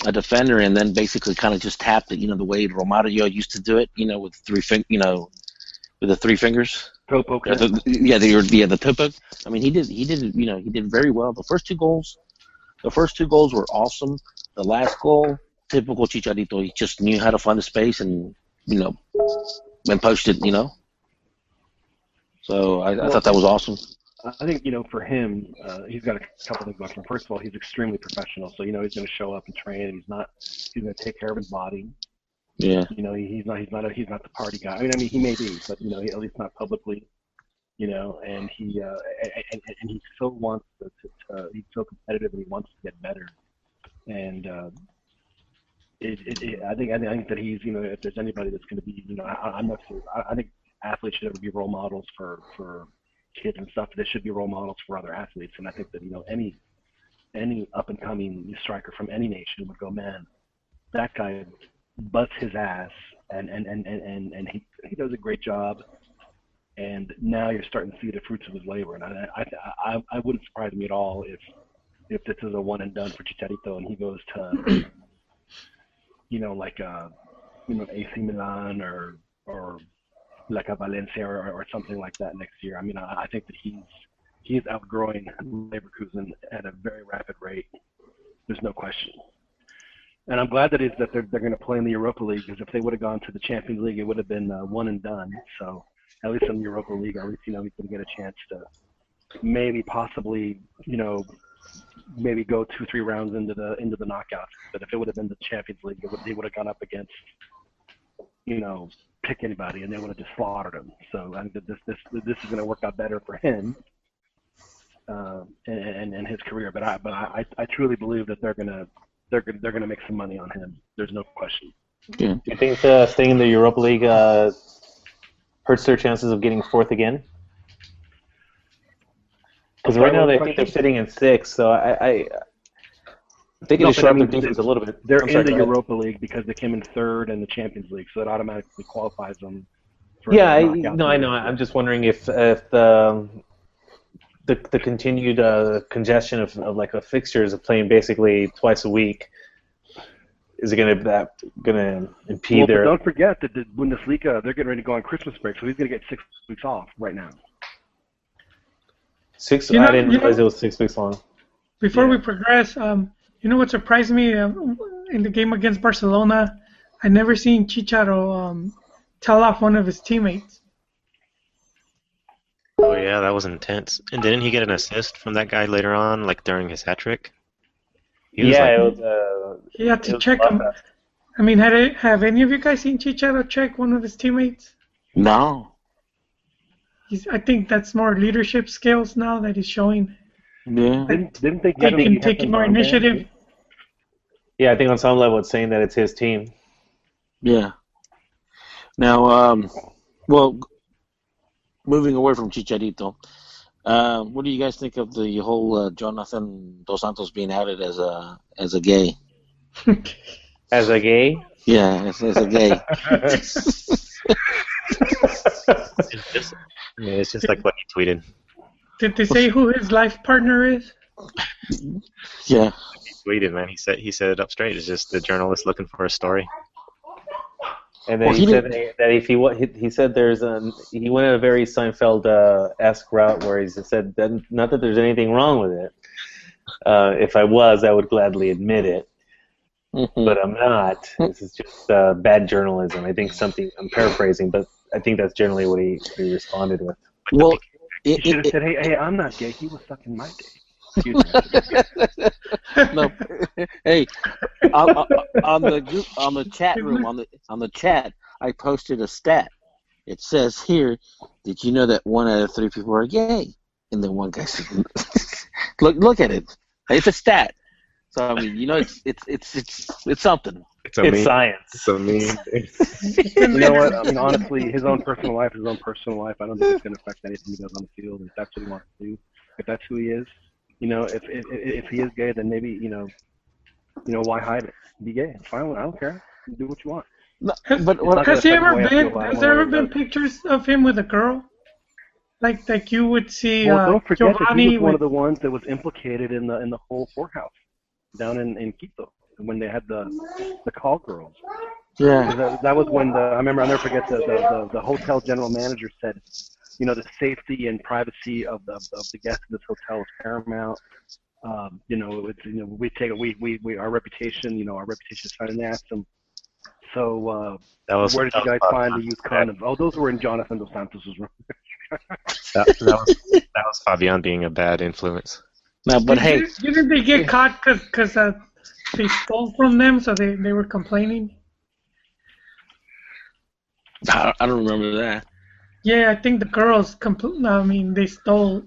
a defender and then basically kind of just tapped it. You know, the way Romario used to do it. You know, with three fing, you know, with the three fingers. Toe poker. Yeah, the, yeah, the yeah the hook. I mean, he did he did you know he did very well. The first two goals, the first two goals were awesome. The last goal, typical Chicharito. He just knew how to find the space and you know, and it. You know. So I, I thought that was awesome. I think you know for him, uh, he's got a couple things about him. First of all, he's extremely professional, so you know he's going to show up and train. He's not. He's going to take care of his body. Yeah. You know, he, he's not. He's not. A, he's not the party guy. I mean, I mean, he may be, but you know, he, at least not publicly. You know, and he uh, and, and, he so wants to, to, to. He's so competitive, and he wants to get better. And uh, it, it, it, I think I think that he's you know if there's anybody that's going to be you know I, I'm not sure I, I think athletes should ever be role models for for kids and stuff. They should be role models for other athletes. And I think that you know any any up and coming striker from any nation would go, man, that guy busts his ass and and and and and, and he he does a great job. And now you're starting to see the fruits of his labor. And I I I, I wouldn't surprise me at all if if this is a one and done for Chicharito and he goes to you know like uh you know AC Milan or or like a Valencia or, or something like that next year. I mean, I, I think that he's he's outgrowing Leverkusen at a very rapid rate. There's no question. And I'm glad that is that they're they're going to play in the Europa League because if they would have gone to the Champions League, it would have been uh, one and done. So at least in the Europa League, at least you know he's going to get a chance to maybe possibly you know maybe go two three rounds into the into the knockouts. But if it would have been the Champions League, it would, they would have gone up against you know pick anybody and they would have just slaughtered him. So I think that this this this is going to work out better for him uh, and, and and his career. But I but I I truly believe that they're gonna they're gonna they're gonna make some money on him. There's no question. Yeah. Do you think uh, staying in the Europa League uh, hurts their chances of getting fourth again? Because right now they was think the they're sitting in sixth, so I, I, I think No, it but shore I their mean, defense a little bit. They're I'm sorry, in the go ahead. Europa League because they came in third in the Champions League, so it automatically qualifies them. For Yeah, I, the knockout no, I know. I'm just wondering if if the the, the continued uh, congestion of, of like a fixtures of playing basically twice a week is it gonna that gonna impede Well, their don't forget that the Bundesliga they're getting ready to go on Christmas break, so he's going to get six weeks off right now. six? You know- I didn't realize know- it was six weeks long. Before Yeah. we progress, um, you know what surprised me uh, in the game against Barcelona? I never seen Chicharo um, tell off one of his teammates. Oh yeah, that was intense. And didn't he get an assist from that guy later on, like during his hat trick? Yeah, like, it was. Uh, He had to check him. lot. I mean, had it, have any of you guys seen Chicharo check one of his teammates? No. He's, I think that's more leadership skills now that he's showing. Yeah. Didn't didn't they get him? Taking, taking more initiative. Yeah, I think on some level it's saying that it's his team. Yeah. Now, um, well, moving away from Chicharito, uh, what do you guys think of the whole uh, Jonathan Dos Santos being outed as a as a gay? [laughs] As a gay. Yeah, as, as a gay. [laughs] [laughs] it's just, yeah, it's just like what he tweeted. Did they say who his life partner is? yeah. He tweeted, man. He said he said it up straight. It's just the journalist looking for a story. And then Well, he, he said that if he wa- he, he said there's a he went in a very Seinfeld uh, esque route where he said that not that there's anything wrong with it. Uh, if I was, I would gladly admit it, Mhm. but I'm not. This is just uh, bad journalism. I think something I'm paraphrasing, but I think that's generally what he, he responded with. well, It, should have said, "Hey, hey, I'm not gay. He was sucking my dick." [laughs] Excuse me. it, no, hey, on, on- uh, uh, on the group, on the chat room, on the on the chat, I posted a stat. It says here, "Did you know that one out of three people are gay?" And then one guy said, [laughs] "Look, look at it. It's a stat." So I mean, you know, it's it's it's it's it's something. It's a It's meme. science. It's a meme. [laughs] [laughs] you know what? I mean, honestly, his own personal life is his own personal life. I don't think it's going to affect anything he does on the field. If that's what he wants to do, if that's who he is, you know, if if, if he is gay, then maybe you know, you know, why hide it? Be gay. It's fine. I don't care. Do what you want. No, Has, but what, has he ever affect the way I been? Has there ever way or been pictures of him with a girl? Like like you would see Well, uh, don't forget that he Giovanni was one with of the ones that was implicated in the in the whole whorehouse down in in Quito when they had the the call girls. yeah, That, that was when the I remember I'll never forget the, the the the hotel general manager said, you know, the safety and privacy of the of the guests in this hotel is paramount. Um, you know, it's you know we take we we, we our reputation, you know, our reputation is fine. And they asked him, so uh, That was where did that you guys Fabian. find the used condoms? Oh, those were in Jonathan dos Santos's room. That, that was that was Fabian being a bad influence. no, but hey, Didn't- didn't they get caught because cause, uh, they stole from them, so they, they were complaining? I, I don't remember that. Yeah, I think the girls compl- I mean, they stole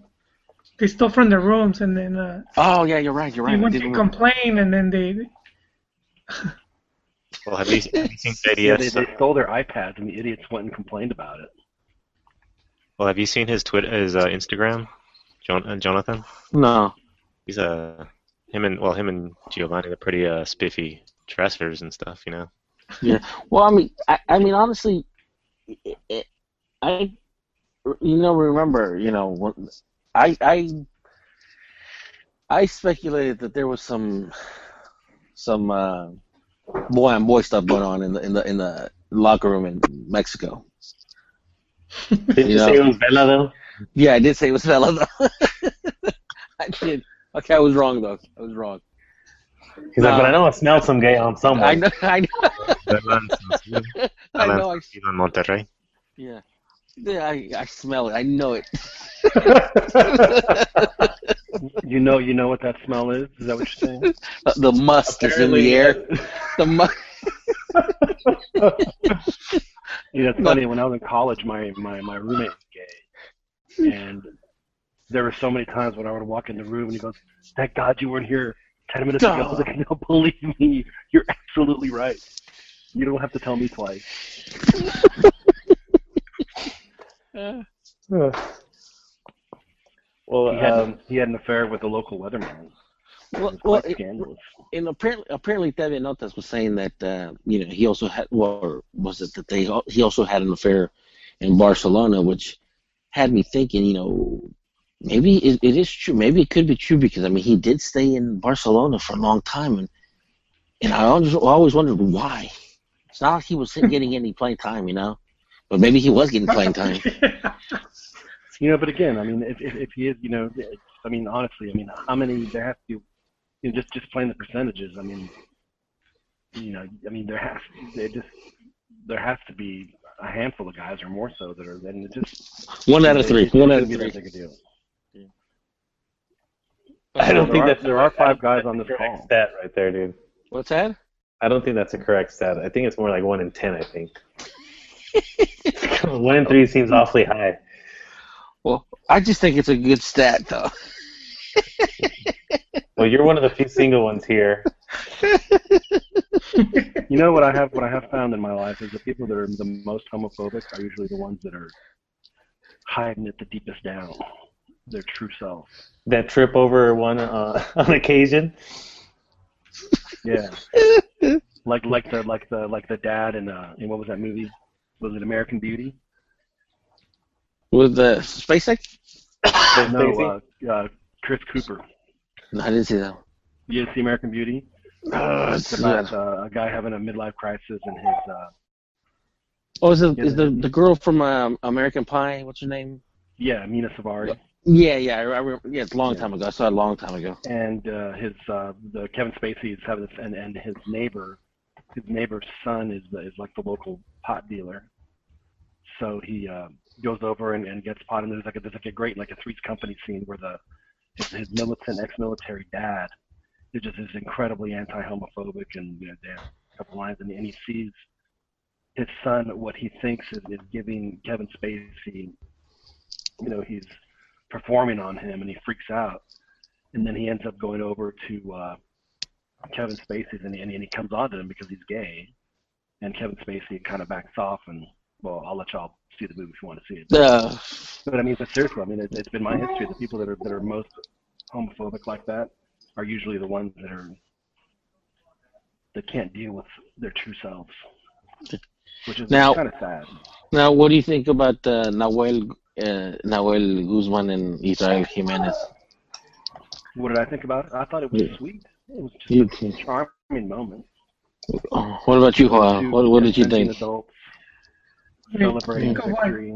they stole from their rooms, and then uh, Oh yeah, you're right. You're right. I went to remember. complain, and then they Well, have you, have you seen [laughs] Yeah, they, they stole their iPads and the idiots went and complained about it. Well, have you seen his Twitter, his uh, Instagram, Jon- uh, Jonathan? No. He's a him and well, him and Giovanni are pretty uh, spiffy dressers and stuff, you know. Yeah. Well, I mean, I, I mean, honestly, it, it, I, you know, remember, you know, I, I, I speculated that there was some, some uh, boy on boy stuff going on in the in the in the locker room in Mexico. Did you You say it was Vela though? Yeah, I did say it was Vela though. [laughs] I did. Okay, I was wrong though. I was wrong. He's like, but I know I smelled some gay on someone. I know. I know. Alan Salcido. [laughs] I Alan know. I, Salcido in Monterrey. yeah. Yeah, I, I smell it. I know it. [laughs] You know, you know what that smell is. Is that what you're saying? [laughs] the must is in the air. The must. You know, it's funny. When I was in college, my my my roommate was gay, and there were so many times when I would walk in the room and he goes, "Thank God you weren't here ten minutes ago." I was like, "No, believe me, you're absolutely right. You don't have to tell me twice." [laughs] well, He had um, he had an affair with a local weatherman. Well, well, it- and apparently, apparently, TV Notas was saying that uh, you know he also had, or was it that they he also had an affair in Barcelona, which had me thinking, you know, maybe it, it is true. Maybe it could be true because I mean he did stay in Barcelona for a long time, and and I always, always wondered why. It's not like he was [laughs] getting any playing time, you know, but maybe he was getting playing time. [laughs] You know, but again, I mean, if, if, if he is, you know, I mean, honestly, I mean, how many there has to, you know, just just playing the percentages. I mean, you know, I mean, there has there just there has to be a handful of guys or more so that are then just One out of three. One out of three. Big. I don't think are- that's there are five guys on this call. stat right there, dude. What's that? I don't think that's a correct stat. I think it's more like one in ten. I think [laughs] one in three seems awfully high. Well, I just think it's a good stat, though. [laughs] Well, you're one of the few single ones here. [laughs] You know what I have what I have found in my life is the people that are the most homophobic are usually the ones that are hiding it the deepest down, their true self. That trip over one uh, [laughs] on occasion. Yeah. like like the like the like the dad in uh in what was that movie? Was it American Beauty? With the SpaceX? No, [coughs] uh, uh, Chris Cooper. No, I didn't see that. one. You didn't see American Beauty? Uh, It's about uh, a guy having a midlife crisis and his uh Oh, is, it, is the the girl from um, American Pie? What's her name? yeah Mena Suvari Yeah, yeah, I, remember. Yeah, it's a long time ago. I saw it a long time ago. and uh, his uh the Kevin Spacey is having this and and his neighbor his neighbor's son is the, is like the local pot dealer. So he uh, goes over and, and gets pot, and there's like a, there's like a great like a Three's Company scene where the his, his militant ex-military dad is just is incredibly anti-homophobic and you know, they have a couple lines, and, and he sees his son what he thinks is, is giving Kevin Spacey, you know, he's performing on him, and he freaks out, and then he ends up going over to uh, Kevin Spacey's, and, he- and he comes on to him because he's gay, and Kevin Spacey kind of backs off, and well, I'll let y'all see the movie if you want to see it. Uh, But I mean, but seriously, I mean, it, it's been my history. The people that are that are most homophobic like that are usually the ones that are that can't deal with their true selves, which is Now- kind of sad. now, what do you think about uh, Nahuel uh, Nahuel Guzman and Israel Jimenez? What did I think about it? I thought it was Yeah. sweet. It was just You- a charming moment. Oh, what about you, Joao? What, what did you think? Celebrating victory.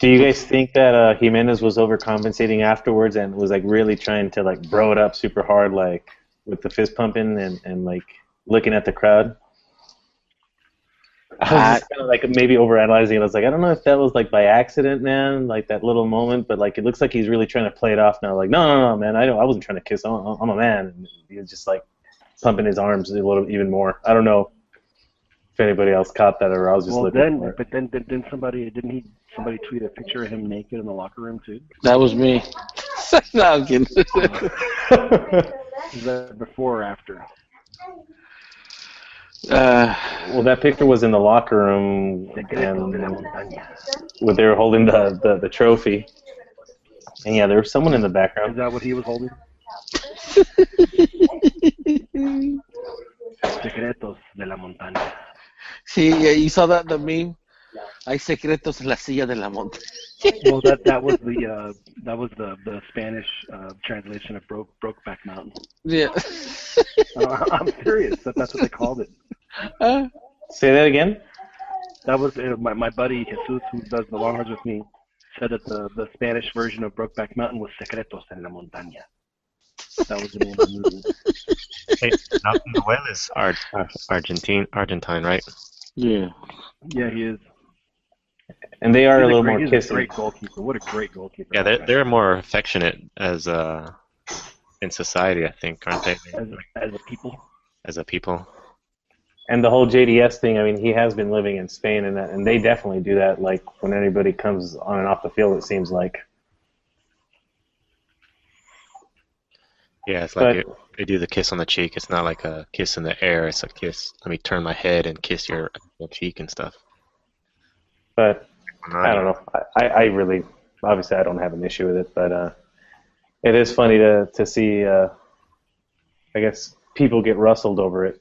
Do you guys think that uh, Jimenez was overcompensating afterwards and was like really trying to like bro it up super hard, like with the fist pumping and, and like looking at the crowd? I was just kind of like maybe overanalyzing it. I was like, I don't know if that was like by accident, man, like that little moment, but like it looks like he's really trying to play it off now. Like, no, no, no, man, I don't, I wasn't trying to kiss. I'm, I'm a man. And he's just like pumping his arms a little even more. I don't know if anybody else caught that or I was just Well, looking then, for it. but then, then, then somebody didn't he? Somebody tweet a picture of him naked in the locker room too. That was me. [laughs] no, I'm kidding. [laughs] Is that before or after? Uh, Well, that picture was in the locker room, and where they were holding the, the, the trophy. And yeah, there was someone in the background. Is that what he was holding? [laughs] Secretos de la montaña. see, yeah, you saw that the meme. Hay secretos en la silla de la montaña. [laughs] Well, that that was the uh, that was the the Spanish uh, translation of broke Brokeback Mountain. Yeah. [laughs] Uh, I'm serious. That, that's what they called it. Uh, Say that again? That was uh, my my buddy Jesus, who does the long horns with me, said that the the Spanish version of Brokeback Mountain was Secretos en la montaña. That was the name of the movie. Hey, Noel is Ar- Ar- Argentine, Argentine, right? yeah. Yeah, he is. And they are He's a little great, more he's a kissing. great goalkeeper. What a great goalkeeper. Yeah, they're they're more affectionate as uh in society, I think, aren't they? as as a people. As a people. And the whole JDS thing, I mean, he has been living in Spain, and that, and they definitely do that. Like when anybody comes on and off the field, it seems like. Yeah, it's like But- it, they do the kiss on the cheek. It's not like a kiss in the air. It's a kiss. Let me turn my head and kiss your, your cheek and stuff. But I don't know. I, I really, obviously, I don't have an issue with it, but uh, it is funny to to see. Uh, I guess people get rustled over it.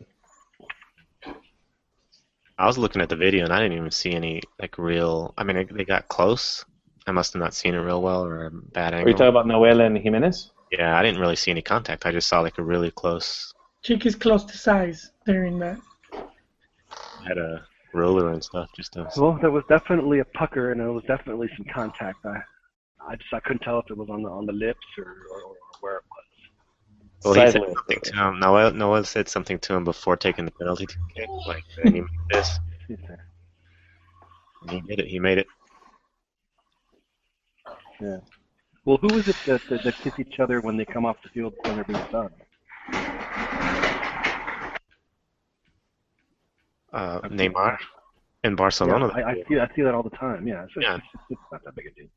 I was looking at the video and I didn't even see any like real. I mean, they- they got close. I must have not seen it real well or a bad Are you angle. talking about Noela and Jimenez? Yeah, I didn't really see any contact. I just saw like a really close. Cheek is close to size during that. I had a ruler and stuff. Just to, Well, there was definitely a pucker, and there was definitely some contact. I, I just I couldn't tell if it was on the on the lips or, or, or where it was. well, he said Sideways. something to him. Noel, Noel said something to him before taking the penalty kick, like and he made this. And he did it. He made it. Yeah. Well, who is it that, that that kiss each other when they come off the field when they're being subbed? Uh, Neymar in Barcelona. Yeah, I, I see I see that all the time. Yeah, it's, Yeah. It's, it's not that big a deal.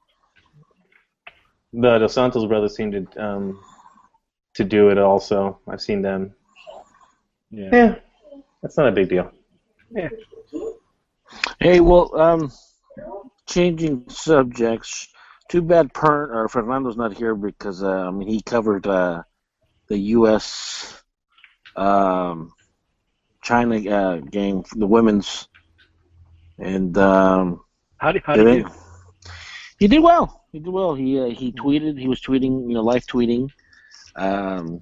The Dos Santos brothers seem to um, to do it also. I've seen them. Yeah. Yeah, that's not a big deal. Yeah. Hey, well, um, changing subjects. Too bad per- or Fernando's not here because uh, I mean he covered uh, the U.S. Um, China uh, game, the women's, and um, How do how did do you? he did well. He did well. He uh, he tweeted. He was tweeting, you know, live tweeting. Um,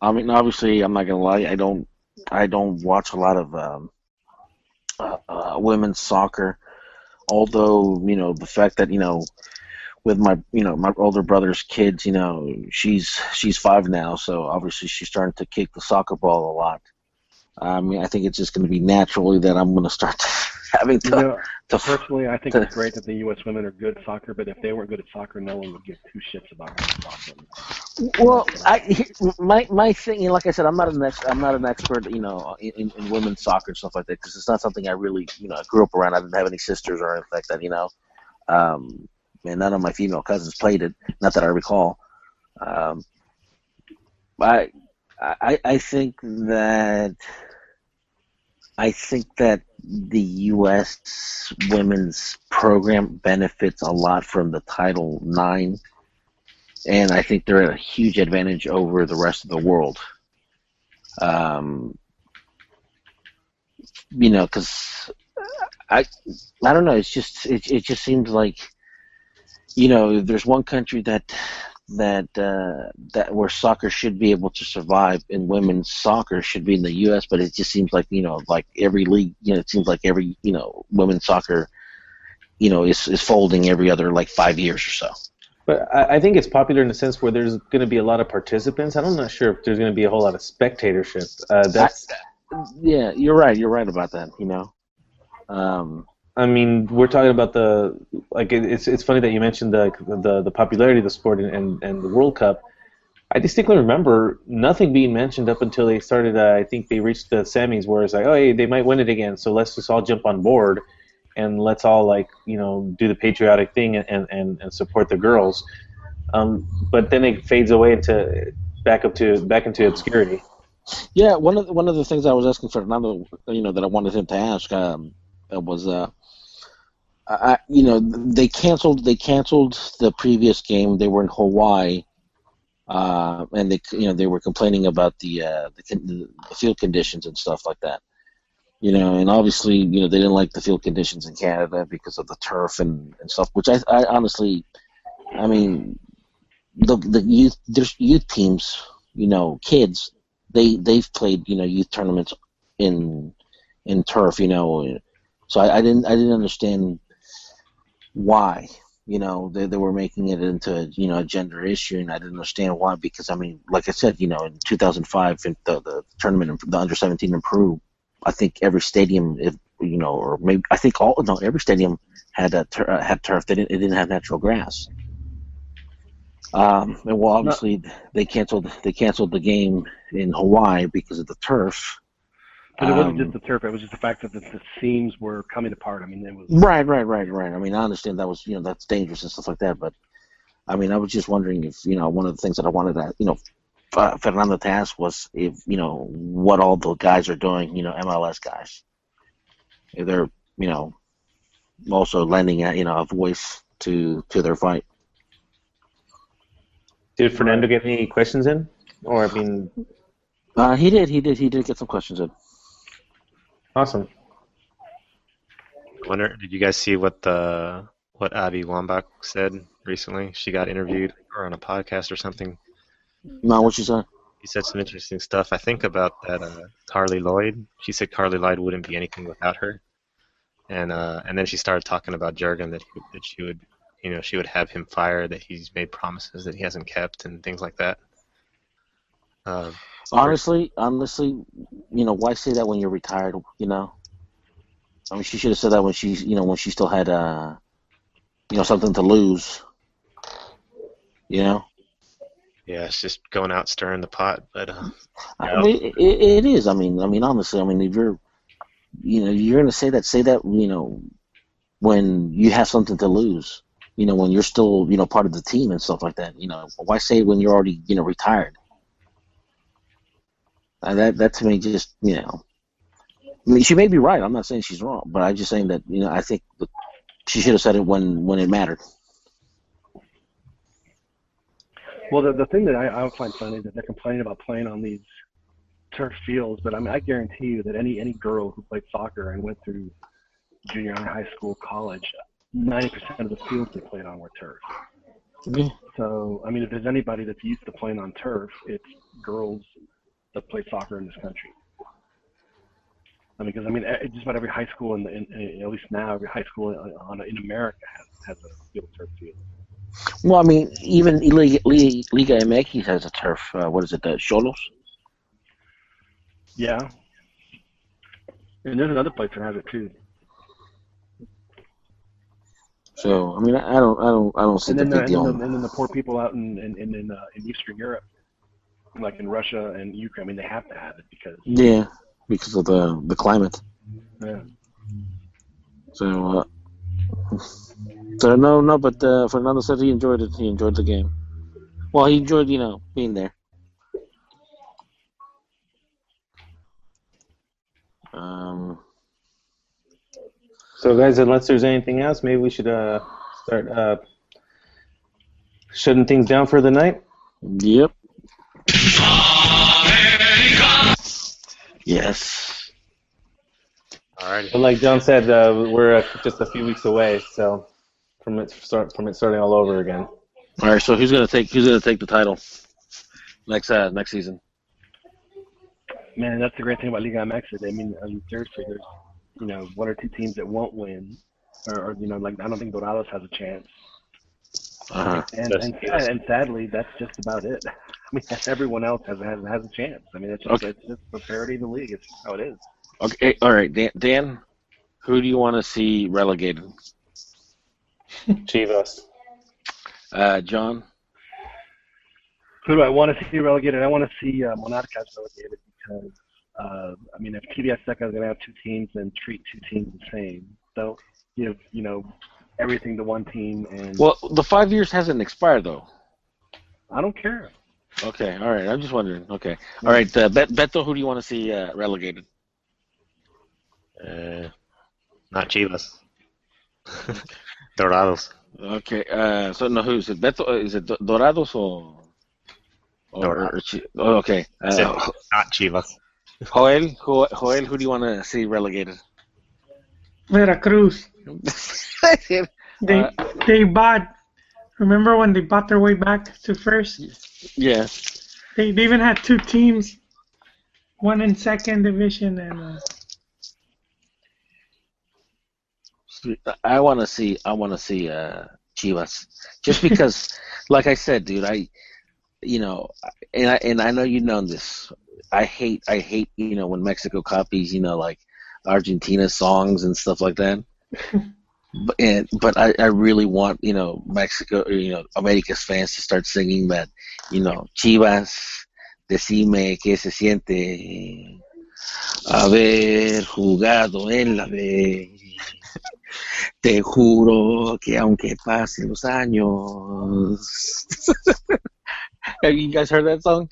I mean, obviously, I'm not gonna lie. I don't I don't watch a lot of um, uh, uh, women's soccer. Although, you know, the fact that you know, with my you know my older brother's kids, you know, she's she's five now, so obviously she's starting to kick the soccer ball a lot. I mean, I think it's just going to be naturally that I'm going to start [laughs] having to, You to, know, to personally, I think it's great that the U.S. women are good at soccer, but if they weren't good at soccer, no one would give two shits about soccer. Well, I my my thing, you know, like I said, I'm not an ex, I'm not an expert, you know, in, in women's soccer and stuff like that because it's not something I really, you know, I grew up around. I didn't have any sisters or anything like that, you know. Um, and none of my female cousins played it, not that I recall. Um, I I I think that I think that the U.S. women's program benefits a lot from the Title IX, and I think they're at a huge advantage over the rest of the world. Um, you know, because I, I don't know. It's just it, it just seems like, you know, there's one country that that uh, that where soccer should be able to survive in women's soccer should be in the U.S. But it just seems like you know, like every league, you know, it seems like every you know women's soccer, you know, is is folding every other like five years or so. But I, I think it's popular in the sense where there's going to be a lot of participants. I'm not sure if there's going to be a whole lot of spectatorship. Uh, that's, Yeah, you're right. You're right about that. You know, um, I mean, we're talking about the like. It's it's funny that you mentioned the the, the popularity of the sport and, and, and the World Cup. I distinctly remember nothing being mentioned up until they started. Uh, I think they reached the semis where it's like, oh, hey, they might win it again, so let's just all jump on board and let's all like you know do the patriotic thing and and, and support the girls. Um, but then it fades away into back up to back into obscurity. Yeah, one of the, one of the things I was asking Fernando, you know, that I wanted him to ask um, was, uh, I, you know, they canceled they canceled the previous game. They were in Hawaii, uh, and they you know they were complaining about the, uh, the the field conditions and stuff like that. You know, and obviously, you know, they didn't like the field conditions in Canada because of the turf and, and stuff. Which I, I honestly, I mean, the the youth there's youth teams, you know, kids, they they've played you know youth tournaments in in turf, you know. So I, I didn't I didn't understand why you know they, they were making it into you know a gender issue and i didn't understand why because i mean like i said you know in 2005 in the, the tournament in the under 17 in peru i think every stadium if you know or maybe i think all no every stadium had a tur- uh, had turf. They didn't, it didn't have natural grass. Um, and well obviously they canceled they canceled the game in hawaii because of the turf But it wasn't Um, just the turf; it was just the fact that the, the seams were coming apart. I mean, it was Right, right, right, right. I mean, I understand that was, you know, that's dangerous and stuff like that, but I mean, I was just wondering if, you know, one of the things that I wanted to, you know, uh, Fernando to ask was if, you know, what all the guys are doing, you know, MLS guys. If they're, you know, also lending, a, you know, a voice to to their fight. Did Fernando get any questions in? Or I mean, Uh, he did, he did, he did get some questions in. Awesome. I wonder, did you guys see what the what Abby Wambach said recently? She got interviewed or on a podcast or something. No, what she said? She said some interesting stuff. I think about that uh, Carli Lloyd. She said Carli Lloyd wouldn't be anything without her, and uh, and then she started talking about Jurgen that he, that she would, you know, she would have him fired, that he's made promises that he hasn't kept, and things like that. Uh, Honestly, honestly, you know, why say that when you're retired? You know, I mean, she should have said that when she's, you know, when she still had, uh, you know, something to lose. You know, yeah, it's just going out stirring the pot, but uh, I Yeah. mean, it, it is. I mean, I mean, honestly, I mean, if you're, you know, you're gonna say that, say that, you know, when you have something to lose. You know, when you're still, you know, part of the team and stuff like that. You know, why say it when you're already, you know, retired? Uh, that that to me just, you know, I mean, she may be right. I'm not saying she's wrong, but I'm just saying that, you know, I think she should have said it when when it mattered. Well, the, the thing that I, I find funny is that they're complaining about playing on these turf fields, but I mean, I guarantee you that any any girl who played soccer and went through junior high, high school, college, 90% of the fields they played on were turf. Yeah. So, I mean, if there's anybody that's used to playing on turf, it's girls that play soccer in this country. I mean, because I mean, just about every high school in, the, in, in at least now, every high school in, on, in America has has a field turf field. Well, I mean, even Liga, Liga, Liga MX has a turf. Uh, what is it? The Xolos. Yeah. And there's another place that has it too. So I mean, I don't, I don't, I don't see And the then, the, big and, then the, and then the poor people out in in in, in, uh, in Eastern Europe, like in Russia and Ukraine, I mean, they have to have it because Yeah, because of the the climate. yeah. So, uh, so no, no, but uh, Fernando said he enjoyed it. He enjoyed the game. Well, he enjoyed, you know, being there. Um, So, guys, unless there's anything else, maybe we should uh, start uh, shutting things down for the night. yep. Yes. All right. But like John said, uh, we're uh, just a few weeks away, so from it start from it starting all over again. All right. So who's gonna take who's gonna take the title next uh, next season? Man, that's the great thing about Liga MX. is, I mean, I mean, seriously, there's you know one or two teams that won't win, or, or you know, like I don't think Dorados has a chance. Uh-huh. And and, and sadly, that's just about it. [laughs] [laughs] I mean, everyone else has has, has a chance. I mean, it's just, Okay. it's just the parity of the league. It's how it is. Okay. All right, Dan. Dan who do you want to see relegated? Chivas. Uh, John. Who do I want to see relegated? I want to see uh, Monarcas relegated because, uh, I mean, if TV Azteca is going to have two teams, then treat two teams the same. Don't give, you know, everything to one team. And Well, the five years hasn't expired though. I don't care. Okay, all right. I'm just wondering. Okay, all right. Uh, Bet- Beto, who do you want to see uh, relegated? Uh, not Chivas. [laughs] Dorados. Okay, uh, so no, who is it? Beto, uh, is it Do- Dorados or? or, Dorados. or Chi- oh, okay. Uh, Said not Chivas. Joel, Joel, Joel, who do you want to see relegated? Veracruz. [laughs] They Uh, they bought. Remember when they bought their way back to first? yeah. They they even had two teams, one in second division and. Uh, I want to see. I want to see uh, Chivas, just because, [laughs] like I said, dude. I, you know, and I and I know you know this. I hate. I hate. You know when Mexico copies. You know, like Argentina songs and stuff like that. [laughs] and but I, I really want you know Mexico. You know, America's fans to start singing that. You know, Chivas, decime que se siente haber jugado en la B. Te juro que aunque pasen los años. Have you guys heard that song?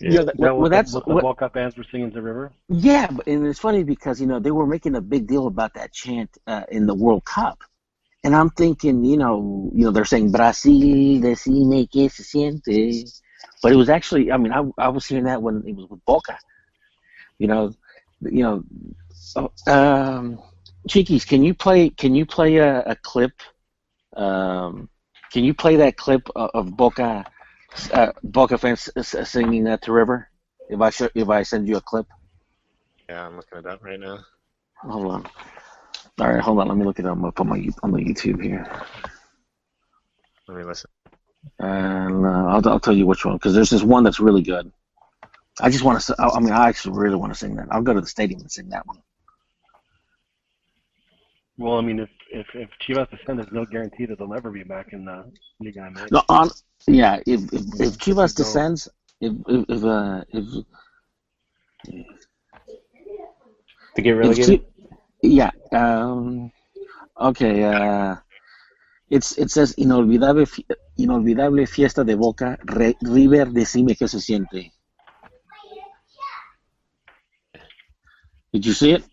Yeah, that- well, that's the, what the what- Boca fans were singing to the River. Yeah, and it's funny because you know they were making a big deal about that chant uh, in the World Cup, and I'm thinking, you know, you know, they're saying Brasil, decime que se siente, but it was actually, I mean, I, I was hearing that when it was with Boca, you know, you know, oh, um, Cheekies, can you play? Can you play a, a clip? Um, can you play that clip of, of Boca, uh, Boca fans s- singing that to River? If I show, if I send you a clip. Yeah, I'm looking it up right now. Hold on. All right, hold on. Let me look it up. up on my on the YouTube here, Let me listen. and uh, I'll I'll tell you which one because there's this one that's really good. I just want to. I mean, I actually really want to sing that. I'll go to the stadium and sing that one. Well, I mean, if if if Chivas descend, there's no guarantee that they'll ever be back in the Liga MX. No, on yeah. If if, if Chivas Go. descends, if if if, uh, if To get If relegated? Chi- yeah. Um, okay. Uh, it's it says inolvidable fi- inolvidable fiesta de Boca. Re- River decime que se siente. Did you see it?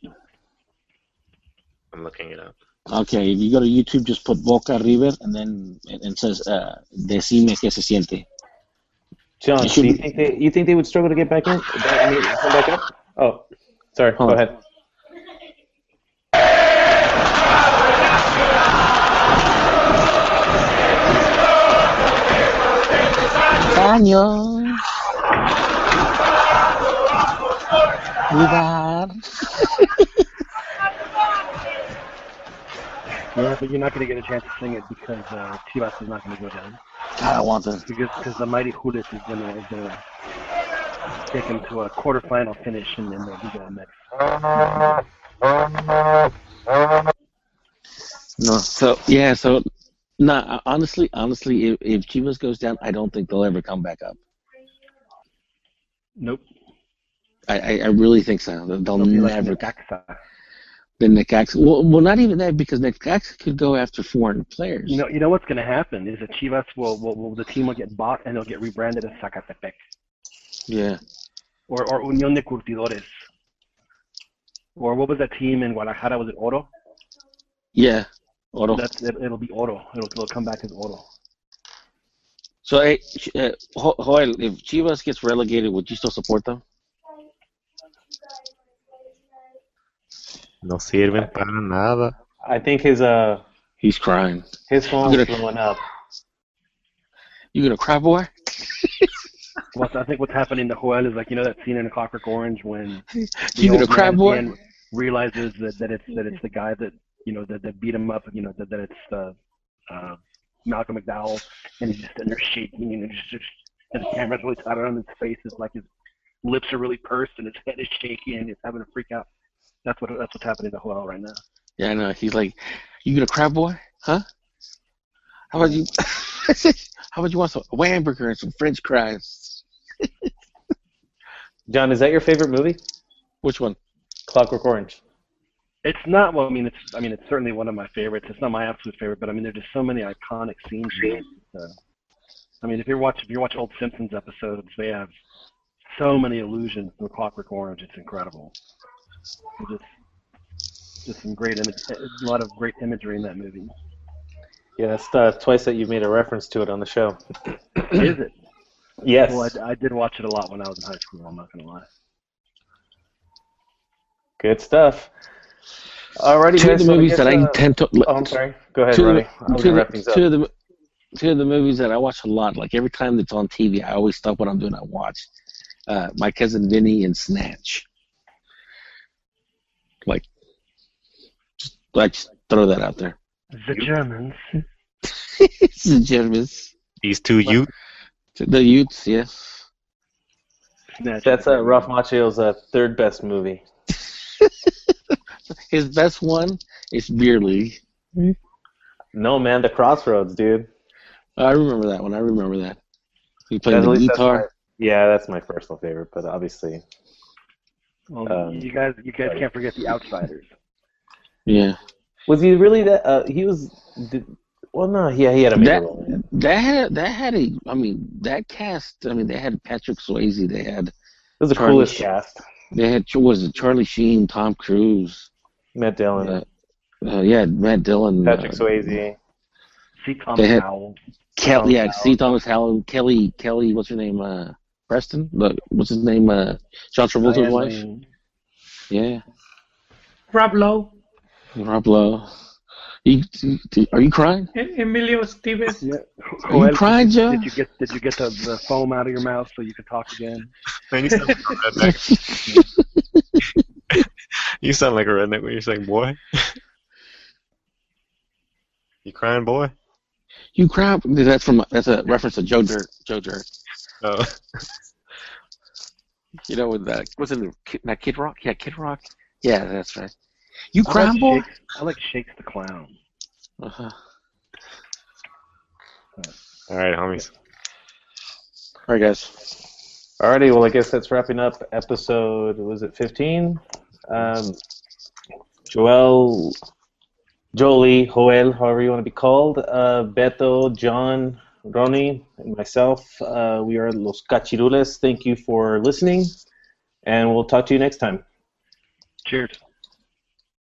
I'm looking it up. Okay. If you go to YouTube, just put Boca River, and then it, it says uh, decime que se siente. John, do you be- think they you think they would struggle to get back in? I mean, come back up? Oh, sorry. Hold Go on. ahead. Años. Lugar. [laughs] Yeah, but you're not going to get a chance to sing it because uh, Chivas is not going to go down. I want this. Because because the mighty Judas is going to is to take them to a quarterfinal finish and in, in the Liga MX. No, so yeah, so no, honestly, honestly, if, if Chivas goes down, I don't think they'll ever come back up. Nope. I, I, I really think so. They'll They'll be like Necaxa. the Necaxa. Well, well, not even that because Necaxa could go after foreign players. You know, you know what's going to happen is that Chivas will, will, will the team will get bought and they'll get rebranded as Zacatepec Yeah. or or Unión de Curtidores. Or what was that team in Guadalajara? Was it Oro? Yeah. Oro. That's it, it'll be Oro. It'll, it'll come back as Oro. So, hey, uh, Joel, if Chivas gets relegated, would you still support them? No sirven para nada. I think his uh He's crying. his phone's I'm gonna- blowing up. You gonna cry, boy? [laughs] Well, I think what's happening to Joel is like you know that scene in A Clockwork Orange when the You gonna cry, man at the boy? end realizes that, that it's that it's the guy that you know that, that beat him up. You know that, that it's uh, uh, Malcolm McDowell, and he's just sitting there shaking, and just, just and the camera's really tight on his face. It's like his lips are really pursed and his head is shaking, and he's having a freak out. That's what that's what's happening to Joel right now. Yeah, I know. He's like, you gonna cry, boy? Huh? How about you? [laughs] How about you want some hamburger and some French fries? [laughs] John, is that your favorite movie? Which one? Clockwork Orange. It's not well. I mean, it's I mean, it's certainly one of my favorites. It's not my absolute favorite, but I mean, there's just so many iconic scenes. in it. Uh, I mean, if you watch if you watch old Simpsons episodes, they have so many allusions to Clockwork Orange. It's incredible. It's just just some great image, a lot of great imagery in that movie. Yeah, that's uh, twice that you've made a reference to it on the show. Is it? [clears throat] Yes. Well, I, I did watch it a lot when I was in high school. I'm not gonna lie. Good stuff. Alrighty, two guys, of the so movies guess, that I uh, tend to. Oh, I'm sorry. Go ahead, two, of Ronnie. the- two, gonna of the- two of the two of the movies that I watch a lot. Like every time it's on TV, I always stop what I'm doing. I watch. Uh, My cousin Vinny and Snatch. Like, just I just throw that out there. The Germans. [laughs] the Germans, These two youths. the youths, yes. Snatch. That's uh, Ralph Macchio's uh, third best movie. [laughs] His best one is Beer League. No, man, The Crossroads, dude. I remember that one. I remember that. He played At the least that's guitar. my- yeah, that's my personal favorite, but obviously, Well, um, you guys, you guys can't forget the Outsiders. [laughs] Yeah. was he really that? Uh, he was. Did, well, no, yeah, he had a major That role. in that had that had a. I mean, that cast. I mean, they had Patrick Swayze. They had It was the Charlie coolest cast. they had was it Charlie Sheen, Tom Cruise. Matt Dillon, Uh, uh, yeah, Matt Dillon. Patrick uh, Swayze. C. Thomas They had- Howell. Kelly, yeah, Howell. C. Thomas Howell, Kelly, Kelly, what's her name? Uh, Preston. Look, what's his name? Uh, John Travolta's wife. Lane. Yeah, Rob Lowe, Rob Lowe. You, are you crying? Emilio Estevez. Yeah. Are you Joel, crying, Joe? Did you get Did you get the, the foam out of your mouth so you could talk again? Man, you sound like a redneck. [laughs] you sound like a redneck when you're saying boy. you crying, boy? You cry? That's from that's a reference to Joe Dirt. Joe Dirt. Oh, [laughs] You know, with that was it Kid- not Kid Rock? Yeah, Kid Rock. Yeah, that's right. You I crying, like boy? Shakes, I like Shakes the Clown. Uh-huh. all right, homies. All right, guys. Alrighty, well, I guess that's wrapping up episode. Was it 15? Um, Joel, Jolie, Joel, however you want to be called, uh, Beto, John, Ronnie, and myself. Uh, we are Los Cachirules. Thank you for listening, and we'll talk to you next time. Cheers.